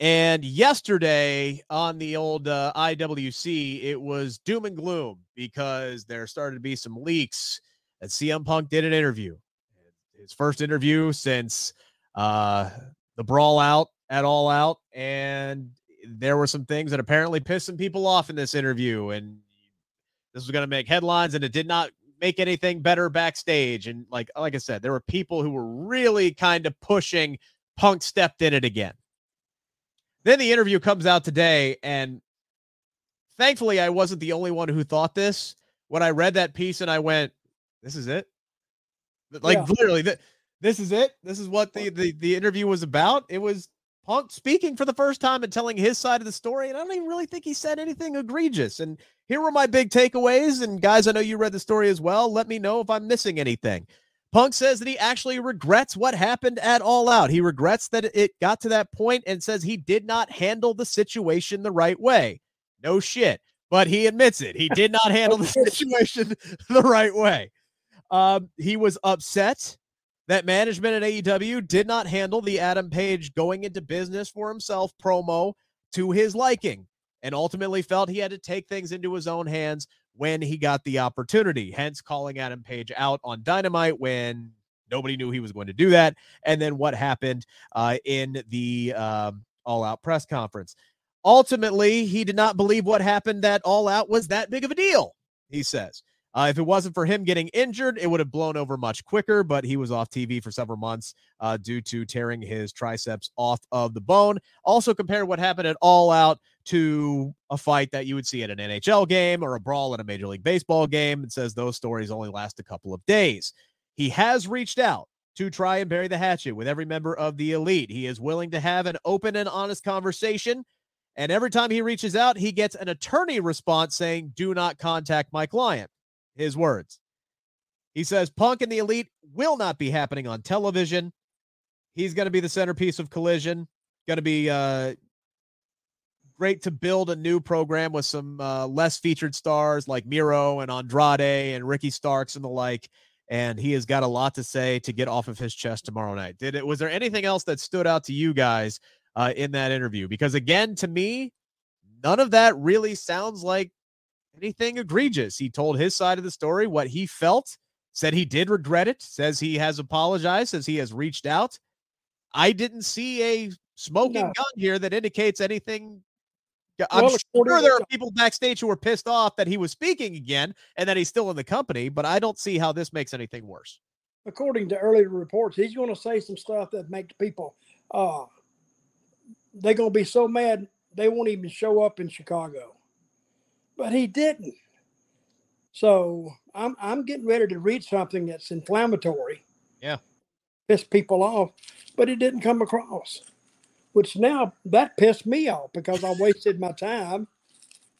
Speaker 1: And yesterday on the old uh, IWC, it was doom and gloom because there started to be some leaks that CM Punk did an interview. His first interview since uh, the brawl out at All Out. And there were some things that apparently pissed some people off in this interview. And this was going to make headlines, and it did not make anything better backstage. And like like I said, there were people who were really kind of pushing Punk stepped in it again. Then the interview comes out today, and thankfully I wasn't the only one who thought this. When I read that piece and I went, This is it. Like
Speaker 2: Yeah.
Speaker 1: literally, th- this is it. This is what the, the the interview was about. It was Punk speaking for the first time and telling his side of the story. And I don't even really think he said anything egregious. And here were my big takeaways. And guys, I know you read the story as well. Let me know if I'm missing anything. Punk says that he actually regrets what happened at All Out. He regrets that it got to that point and says he did not handle the situation the right way. No shit. But he admits it. He did not handle the situation the right way. Um, he was upset that management at AEW did not handle the Adam Page going into business for himself promo to his liking and ultimately felt he had to take things into his own hands when he got the opportunity, hence calling Adam Page out on Dynamite when nobody knew he was going to do that. And then what happened uh, in the um, All Out press conference. Ultimately, he did not believe what happened that All Out was that big of a deal, he says. Uh, if it wasn't for him getting injured, it would have blown over much quicker, but he was off TV for several months uh, due to tearing his triceps off of the bone. Also, compare what happened at All Out to a fight that you would see at an NHL game or a brawl at a Major League Baseball game. and says those stories only last a couple of days. He has reached out to try and bury the hatchet with every member of the elite. He is willing to have an open and honest conversation. And every time he reaches out, he gets an attorney response saying, Do not contact my client. His words. He says Punk and the Elite will not be happening on television. He's going to be the centerpiece of Collision. Going to be uh, great to build a new program with some uh, less featured stars like Miro and Andrade and Ricky Starks and the like. And he has got a lot to say to get off of his chest tomorrow night. Did it? Was there anything else that stood out to you guys uh, in that interview? Because again, to me, none of that really sounds like anything egregious. He told his side of the story, what he felt, said he did regret it, says he has apologized, says he has reached out. I didn't see a smoking no. gun here that indicates anything I'm well, sure there are people backstage who were pissed off that he was speaking again and that he's still in the company, but I don't see how this makes anything worse.
Speaker 2: According to earlier reports, he's going to say some stuff that makes people uh they're going to be so mad they won't even show up in Chicago. But he didn't. So I'm I'm getting ready to read something that's inflammatory.
Speaker 1: Yeah.
Speaker 2: Piss people off, but it didn't come across which now that pissed me off because I wasted my time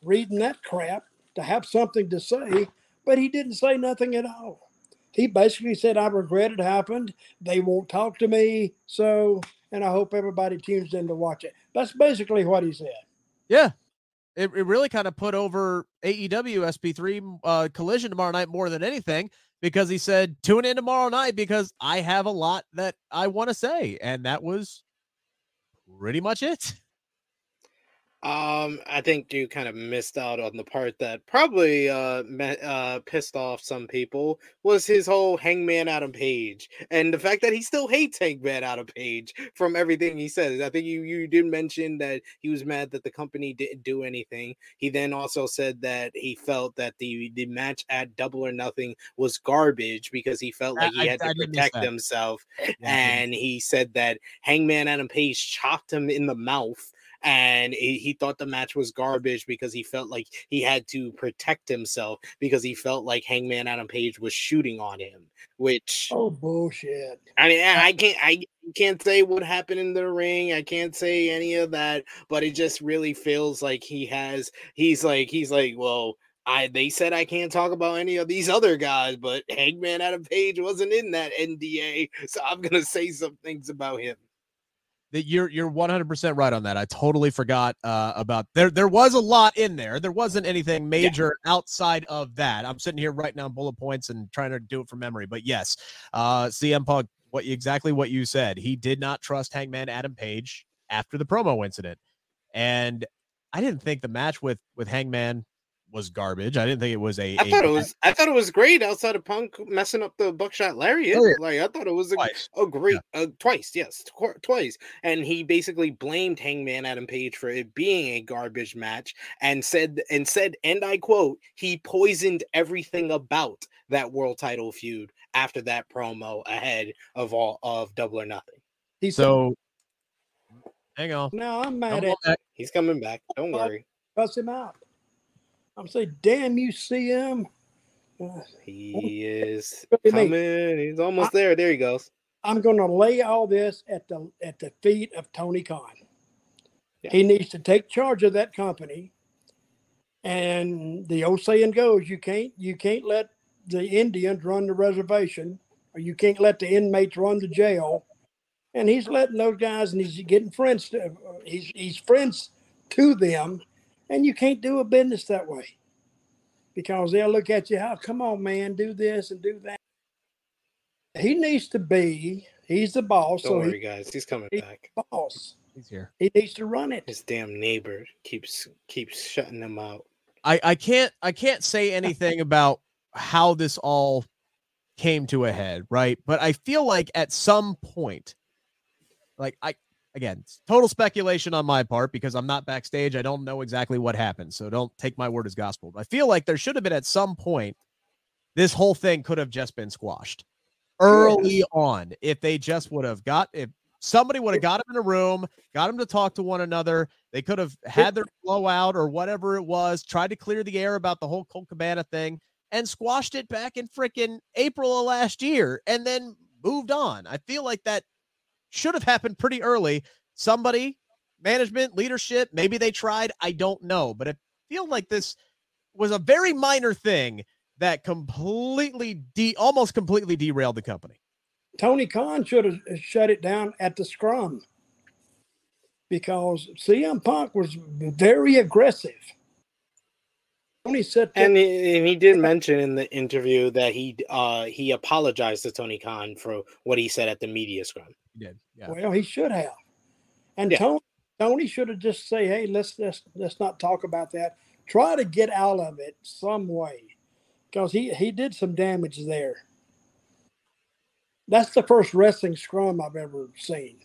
Speaker 2: reading that crap to have something to say, but he didn't say nothing at all. He basically said, I regret it happened. They won't talk to me. So, and I hope everybody tunes in to watch it. That's basically what he said.
Speaker 1: Yeah. It, it really kind of put over AEW SP3 uh, collision tomorrow night more than anything because he said, tune in tomorrow night because I have a lot that I want to say. And that was pretty much it.
Speaker 3: Um, I think you kind of missed out on the part that probably uh, met, uh pissed off some people was his whole Hangman Adam Page and the fact that he still hates Hangman Adam Page from everything he says. I think you you did mention that he was mad that the company didn't do anything. He then also said that he felt that the the match at Double or Nothing was garbage because he felt like he had I, to I protect himself, yeah, and he said that Hangman Adam Page chopped him in the mouth and he, he thought the match was garbage because he felt like he had to protect himself because he felt like Hangman Adam Page was shooting on him. Which
Speaker 2: oh bullshit!
Speaker 3: I mean, I can't I can't say what happened in the ring. I can't say any of that, but it just really feels like he has. He's like he's like well. I, they said I can't talk about any of these other guys, but Hangman Adam Page wasn't in that NDA, so I'm gonna say some things about him
Speaker 1: that you're you're 100% right on that. I totally forgot uh, about there. There was a lot in there. There wasn't anything major yeah. outside of that. I'm sitting here writing down bullet points and trying to do it from memory. But yes, uh, CM Punk, what exactly what you said. He did not trust Hangman Adam Page after the promo incident, and I didn't think the match with with Hangman was garbage. I didn't think it was a.
Speaker 3: I a thought it was. I thought it was great outside of Punk messing up the buckshot lariat. Oh, yeah. Like I thought it was a, twice. a great yeah. uh, twice. Yes, tw- twice. And he basically blamed Hangman Adam Page for it being a garbage match, and said and said, and I quote, he poisoned everything about that world title feud after that promo ahead of all of Double or Nothing.
Speaker 1: He so. Hang on.
Speaker 2: No, I'm mad at.
Speaker 3: He's coming back. Don't worry.
Speaker 2: Bust him out. I'm saying, damn you, CM.
Speaker 3: He is coming. He's almost I, there. There he goes.
Speaker 2: I'm going to lay all this at the at the feet of Tony Khan. Yeah. He needs to take charge of that company. And the old saying goes, you can't you can't let the Indians run the reservation, or you can't let the inmates run the jail. And he's letting those guys, and he's getting friends. To, he's he's friends to them and you can't do a business that way because they'll look at you, how, oh, come on, man, do this and do that. He needs to be, he's the boss.
Speaker 3: Don't so worry, he, guys, he's coming he's back.
Speaker 2: Boss.
Speaker 1: He's here.
Speaker 2: He needs to run it.
Speaker 3: His damn neighbor keeps keeps shutting him out.
Speaker 1: I, I can't I can't say anything about how this all came to a head, right? But I feel like at some point, like I again, total speculation on my part because I'm not backstage. I don't know exactly what happened. So don't take my word as gospel. But I feel like there should have been at some point, this whole thing could have just been squashed early on if they just would have got, if somebody would have got him in a room, got him to talk to one another. They could have had their blowout or whatever it was, tried to clear the air about the whole Colt Cabana thing and squashed it back in freaking April of last year and then moved on. I feel like that should have happened pretty early. Somebody, management, leadership, maybe they tried. I don't know. But I feel like this was a very minor thing that completely, de- almost completely derailed the company.
Speaker 2: Tony Khan should have shut it down at the scrum. because CM Punk was very aggressive.
Speaker 3: Tony said, and he, and he did mention in the interview that he uh, he apologized to Tony Khan for what he said at the media scrum.
Speaker 1: He did.
Speaker 2: Yeah. Well, he should have. And yeah. Tony Tony should have just say, "Hey, let's let's let's not talk about that. Try to get out of it some way." Because he he did some damage there. That's the first wrestling scrum I've ever seen.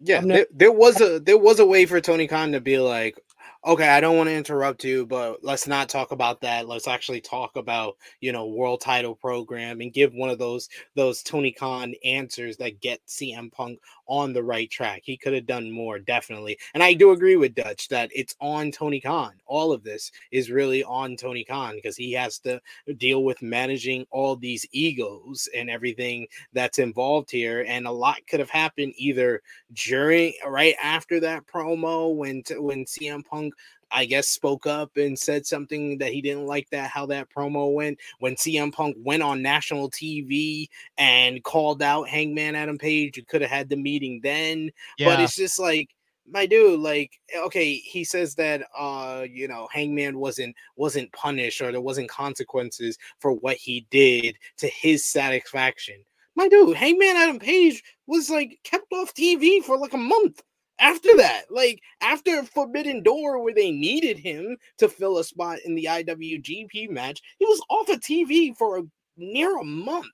Speaker 3: Yeah, not, there, there, was a there was a way for Tony Khan to be like, okay, I don't want to interrupt you, but let's not talk about that. Let's actually talk about, you know, world title program and give one of those those Tony Khan answers that get CM Punk on the right track. He could have done more, definitely. And I do agree with Dutch that it's on Tony Khan. All of this is really on Tony Khan because he has to deal with managing all these egos and everything that's involved here. And a lot could have happened either during, right after that promo when when CM Punk I guess spoke up and said something that he didn't like that how that promo went when CM Punk went on national TV and called out Hangman Adam Page. You could have had the meeting then, yeah. but it's just like my dude like okay he says that uh you know hangman wasn't wasn't punished or there wasn't consequences for what he did to his satisfaction my dude hangman adam page was like kept off tv for like a month after that, like after Forbidden Door, where they needed him to fill a spot in the IWGP match, he was off of TV for a, near a month.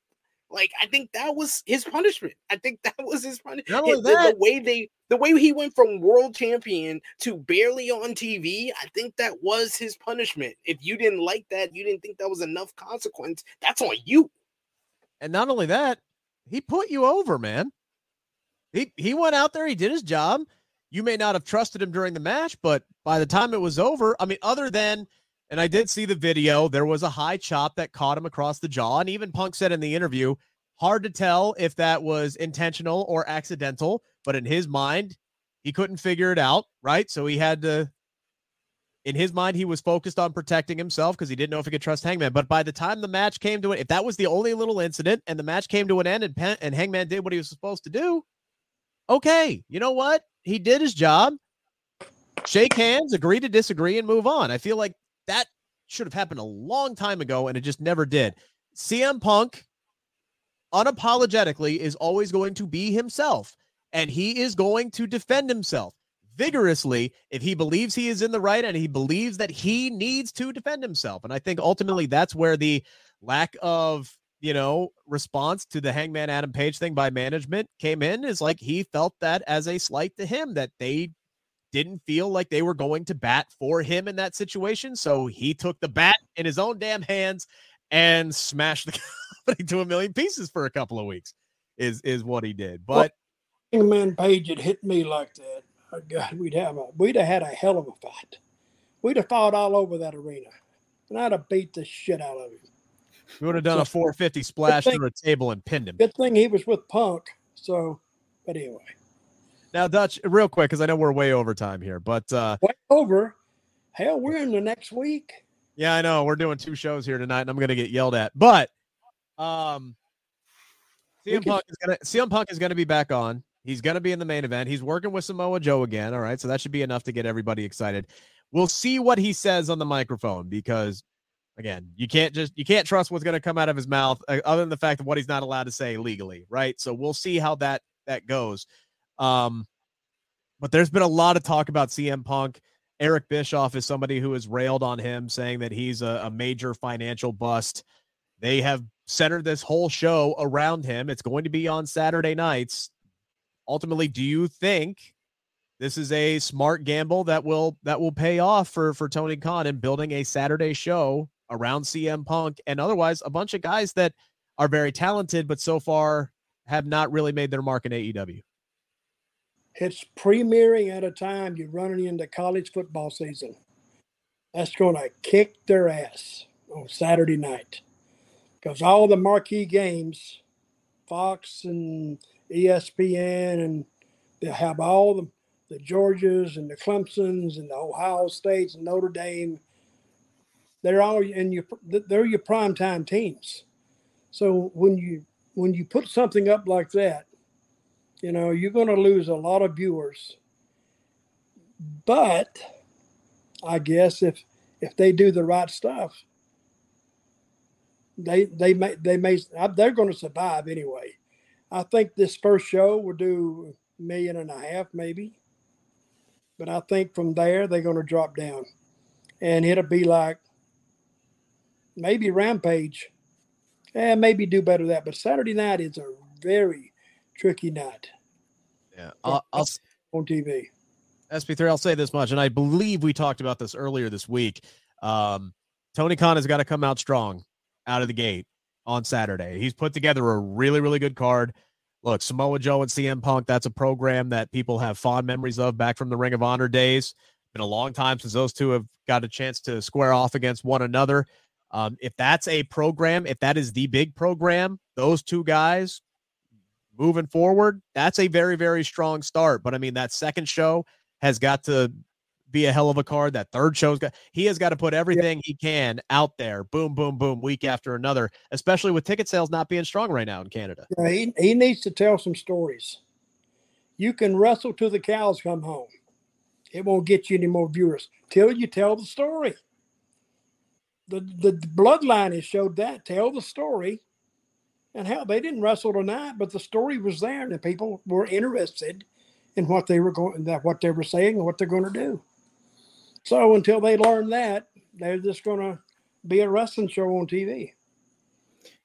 Speaker 3: Like I think that was his punishment. I think that was his punishment. The, the, way they, the way he went from world champion to barely on TV, I think that was his punishment. If you didn't like that, you didn't think that was enough consequence. That's on you.
Speaker 1: And not only that, he put you over, man. He he went out there, he did his job. You may not have trusted him during the match, but by the time it was over, I mean, other than, and I did see the video, there was a high chop that caught him across the jaw. And even Punk said in the interview, hard to tell if that was intentional or accidental, but in his mind, he couldn't figure it out, right? So he had to, in his mind, he was focused on protecting himself because he didn't know if he could trust Hangman. But by the time the match came to it, if that was the only little incident and the match came to an end and, Pen- and Hangman did what he was supposed to do, okay, you know what? He did his job. Shake hands, agree to disagree, and move on. I feel like that should have happened a long time ago, and it just never did. CM Punk, unapologetically, is always going to be himself, and he is going to defend himself vigorously if he believes he is in the right and he believes that he needs to defend himself. And I think ultimately that's where the lack of you know, response to the Hangman Adam Page thing by management came in is like he felt that as a slight to him that they didn't feel like they were going to bat for him in that situation. So he took the bat in his own damn hands and smashed the company to a million pieces for a couple of weeks. Is is what he did. But
Speaker 2: well, Hangman Page had hit me like that. Oh God, we'd have a we'd have had a hell of a fight. We'd have fought all over that arena, and I'd have beat the shit out of him.
Speaker 1: We would have done a 450 splash thing, through a table and pinned him.
Speaker 2: Good thing he was with Punk. So, but anyway.
Speaker 1: Now, Dutch, real quick, because I know we're way over time here, but uh
Speaker 2: way over. Hell, we're in the next week.
Speaker 1: Yeah, I know. We're doing two shows here tonight, and I'm gonna get yelled at. But um CM Punk is gonna CM Punk is gonna be back on. He's gonna be in the main event. He's working with Samoa Joe again. All right, so that should be enough to get everybody excited. We'll see what he says on the microphone because again, you can't just you can't trust what's going to come out of his mouth, uh, other than the fact of what he's not allowed to say legally, right? So we'll see how that that goes. Um, but there's been a lot of talk about CM Punk. Eric Bischoff is somebody who has railed on him, saying that he's a, a major financial bust. They have centered this whole show around him. It's going to be on Saturday nights. Ultimately, do you think this is a smart gamble that will that will pay off for for Tony Khan in building a Saturday show around CM Punk and otherwise a bunch of guys that are very talented, but so far have not really made their mark in AEW.
Speaker 2: It's premiering at a time you're running into college football season. That's going to kick their ass on Saturday night because all the marquee games, Fox and ESPN, and they have all the, the Georgias and the Clemsons and the Ohio States and Notre Dame they're all in your they're your prime time teams. So when you when you put something up like that, you know you're going to lose a lot of viewers, But I guess if if they do the right stuff, they they may they may uh, they're going to survive anyway. I think this first show will do a million and a half maybe, but I think from there they're going to drop down, and it'll be like maybe Rampage, and maybe do better that. But Saturday night is a very tricky night.
Speaker 1: Yeah, I'll, I'll
Speaker 2: on TV.
Speaker 1: SP3, I'll say this much, and I believe we talked about this earlier this week. Um, Tony Khan has got to come out strong out of the gate on Saturday. He's put together a really, really good card. Look, Samoa Joe and CM Punk, that's a program that people have fond memories of back from the Ring of Honor days. Been a long time since those two have got a chance to square off against one another. Um, if that's a program, if that is the big program, those two guys moving forward, that's a very, very strong start. But I mean, that second show has got to be a hell of a card. That third show's got he has got to put everything yeah. he can out there. Boom, boom, boom, week after another, especially with ticket sales not being strong right now in Canada.
Speaker 2: Yeah, he, he needs to tell some stories. You can wrestle till the cows come home. It won't get you any more viewers till you tell the story. The the bloodline has showed that. Tell the story. And hell, they didn't wrestle tonight, but the story was there, and the people were interested in what they were going that what they were saying and what they're going to do. So until they learn that, they're just going to be a wrestling show on TV.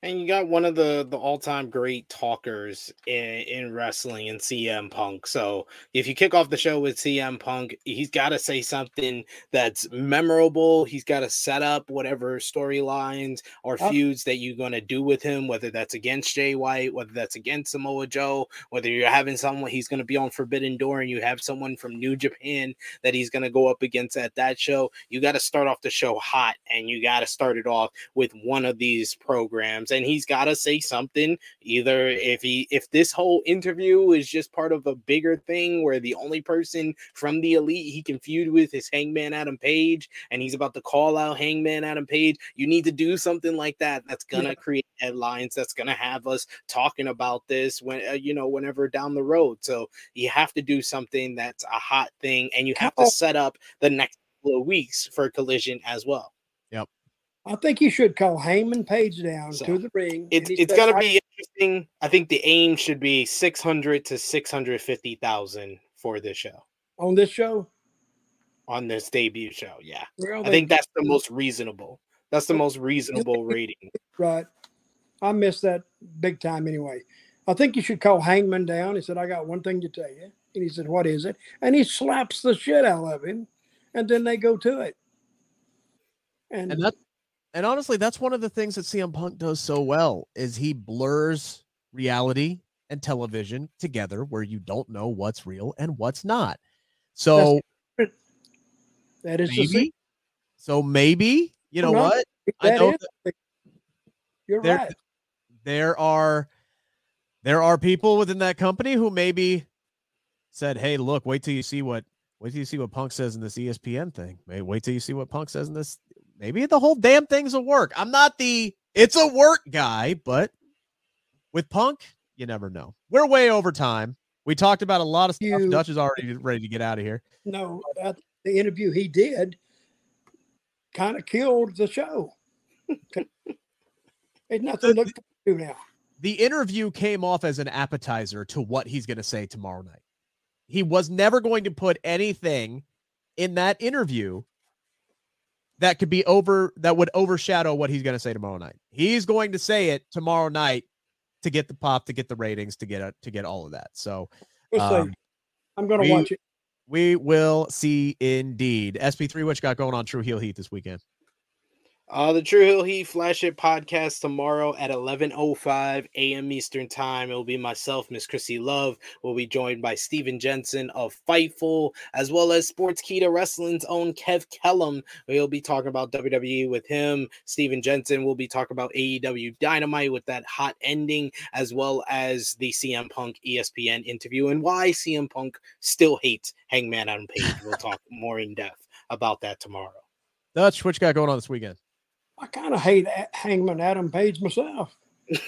Speaker 3: And you got one of the the all time great talkers in, in wrestling in CM Punk. So if you kick off the show with CM Punk, he's got to say something that's memorable. He's got to set up whatever storylines or feuds that you're going to do with him, whether that's against Jay White, whether that's against Samoa Joe, whether you're having someone he's going to be on Forbidden Door and you have someone from New Japan that he's going to go up against at that show. You got to start off the show hot and you got to start it off with one of these programs and he's got to say something either if he if this whole interview is just part of a bigger thing where the only person from the elite he can feud with is hangman adam page and he's about to call out hangman adam page you need to do something like that that's gonna yeah. create headlines that's gonna have us talking about this when uh, you know whenever down the road so you have to do something that's a hot thing and you have to set up the next couple of weeks for collision as well
Speaker 2: I think you should call Hangman Page down so to the ring.
Speaker 3: It's it's going to be interesting. I think the aim should be six hundred to six hundred fifty thousand for this show.
Speaker 2: On this show.
Speaker 3: On this debut show, yeah. I think that's the most reasonable. That's the most reasonable rating.
Speaker 2: Right. I missed that big time anyway. I think you should call Hangman down. He said, I got one thing to tell you. And he said, What is it? And he slaps the shit out of him. And then they go to it.
Speaker 1: And, and that and honestly, that's one of the things that CM Punk does so well is he blurs reality and television together where you don't know what's real and what's not. So
Speaker 2: that is
Speaker 1: maybe. So maybe, you know what? I know
Speaker 2: you're there, right.
Speaker 1: There are there are people within that company who maybe said, "Hey, look, wait till you see what wait till you see what Punk says in this ESPN thing. Wait till you see what Punk says in this maybe the whole damn thing's a work. I'm not the it's a work guy, but with Punk, you never know. We're way over time. We talked about a lot of stuff. You, Dutch is already ready to get out of here.
Speaker 2: No, the interview he did kind of killed the show. There's nothing to do now.
Speaker 1: The interview came off as an appetizer to what he's going to say tomorrow night. He was never going to put anything in that interview that could be over that would overshadow what he's going to say tomorrow night. He's going to say it tomorrow night to get the pop, to get the ratings, to get a, to get all of that. So
Speaker 2: um, I'm going to watch it.
Speaker 1: We will see indeed. SP3, what you got going on True Heel Heat this weekend?
Speaker 3: Uh, the True Heel Heat Flash It podcast tomorrow at 11.05 a.m. Eastern Time. It will be myself, Miss Chrissy Love. We'll be joined by Steven Jensen of Fightful, as well as Sportskeeda Wrestling's own Kev Kellum. We'll be talking about WWE with him. Steven Jensen will be talking about AEW Dynamite with that hot ending, as well as the CM Punk ESPN interview and why CM Punk still hates Hangman Adam Page. We'll talk more in depth about that tomorrow.
Speaker 1: Dutch, what you got going on this weekend?
Speaker 2: I kind of hate Hangman Adam Page myself. if,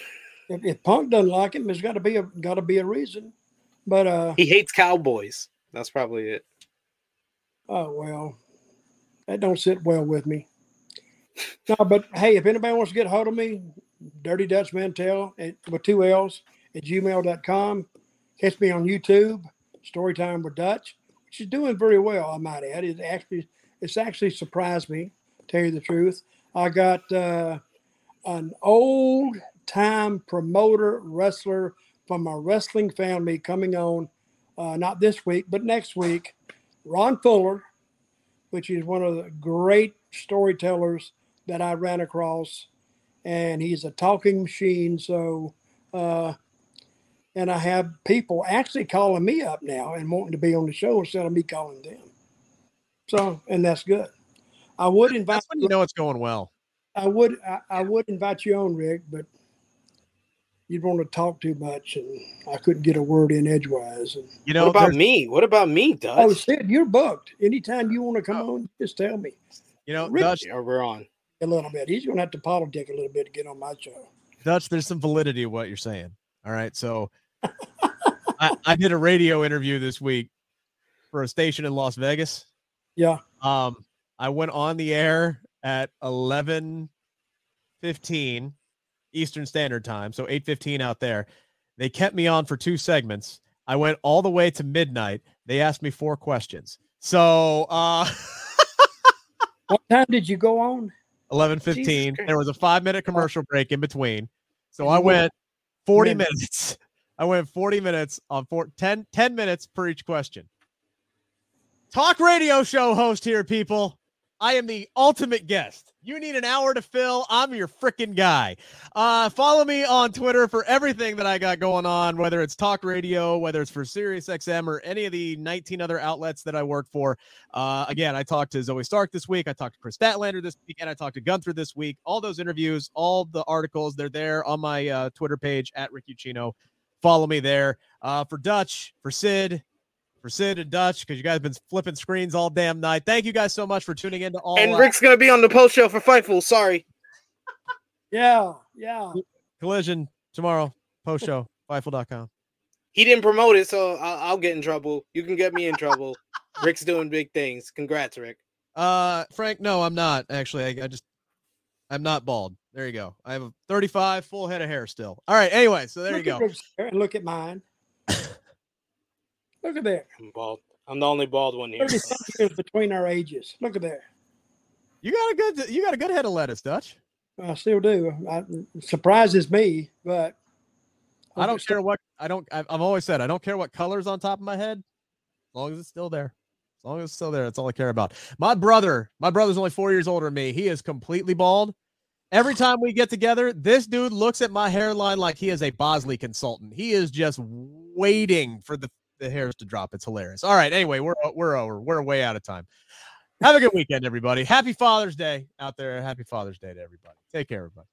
Speaker 2: if, Punk doesn't like him, there's got to be a got to be a reason. But uh,
Speaker 3: he hates cowboys. That's probably it.
Speaker 2: Oh well, that don't sit well with me. No, but hey, if anybody wants to get a hold of me, Dirty Dutch Mantell at, with two L's at gmail.com. Catch me on YouTube, Storytime with Dutch, which is doing very well, I might add. It actually it's actually surprised me, tell you the truth. I got uh, an old time promoter wrestler from my wrestling family coming on, uh, not this week, but next week. Ron Fuller, which is one of the great storytellers that I ran across, and he's a talking machine. So, uh, and I have people actually calling me up now and wanting to be on the show instead of me calling them. So, and that's good. I would invite.
Speaker 1: That's when you know it's going well.
Speaker 2: I would. I, I would invite you on, Rick, but you'd want to talk too much, and I couldn't get a word in edgewise. And
Speaker 1: You know,
Speaker 3: what about me? What about me, Dutch?
Speaker 2: oh, Sid, you're booked. Anytime you want to come on, just tell me
Speaker 1: you know,
Speaker 2: Rick-
Speaker 1: Dutch,
Speaker 3: Yeah, we're on.
Speaker 2: a little bit. He's going to have to politic a little bit to get on my show.
Speaker 1: Dutch, there's some validity of what you're saying. All right. So I, I did a radio interview this week for a station in Las Vegas.
Speaker 2: Yeah.
Speaker 1: Um, I went on the air at 11 15 Eastern Standard Time. So 8 15 out there. They kept me on for two segments. I went all the way to midnight. They asked me four questions. So uh
Speaker 2: What time did you go on?
Speaker 1: 11 15 there was a five minute commercial break in between so i went 40
Speaker 2: minutes.
Speaker 1: minutes i went 40 minutes on four, 10, 10 minutes per each question talk radio show host here people i am the ultimate guest you need an hour to fill i'm your freaking guy uh follow me on twitter for everything that i got going on whether it's talk radio whether it's for sirius xm or any of the 19 other outlets that i work for uh, again, I talked to Zoey Stark this week. I talked to Kris Statlander this week, and I talked to Gunther this week. All those interviews, all the articles, they're there on my uh, Twitter page at Rick. Follow me there. Uh, for Dutch, for Sid, for Sid and Dutch, because you guys have been flipping screens all damn night. Thank you guys so much for tuning in to all.
Speaker 3: and
Speaker 1: uh,
Speaker 3: Rick's gonna be on the post show for Fightful. Sorry.
Speaker 2: Yeah. Yeah.
Speaker 1: Collision tomorrow, post show, Fightful.com.
Speaker 3: He didn't promote it, so I'll, I'll get in trouble. You can get me in trouble. Rick's doing big things. Congrats, Rick.
Speaker 1: Uh, Frank, no, I'm not actually. I, I just, I'm not bald. There you go. I have a 35 full head of hair still. All right. Anyway, so there you go.
Speaker 2: At and look at mine. Look at there.
Speaker 3: I'm bald. I'm the only bald one here.
Speaker 2: 30 years between our ages. Look at there.
Speaker 1: You got a good, you got a good head of lettuce, Dutch.
Speaker 2: I still do. I, surprises me, but
Speaker 1: I don't care what I don't. I've, I've always said I don't care what color's on top of my head, as long as it's still there. As long as it's still there, that's all I care about. My brother, my brother's only four years older than me. He is completely bald. Every time we get together, this dude looks at my hairline like he is a Bosley consultant. He is just waiting for the, the hairs to drop. It's hilarious. All right. Anyway, we're uh, we're over. We're way out of time. Have a good weekend, everybody. Happy Father's Day out there. Happy Father's Day to everybody. Take care, everybody.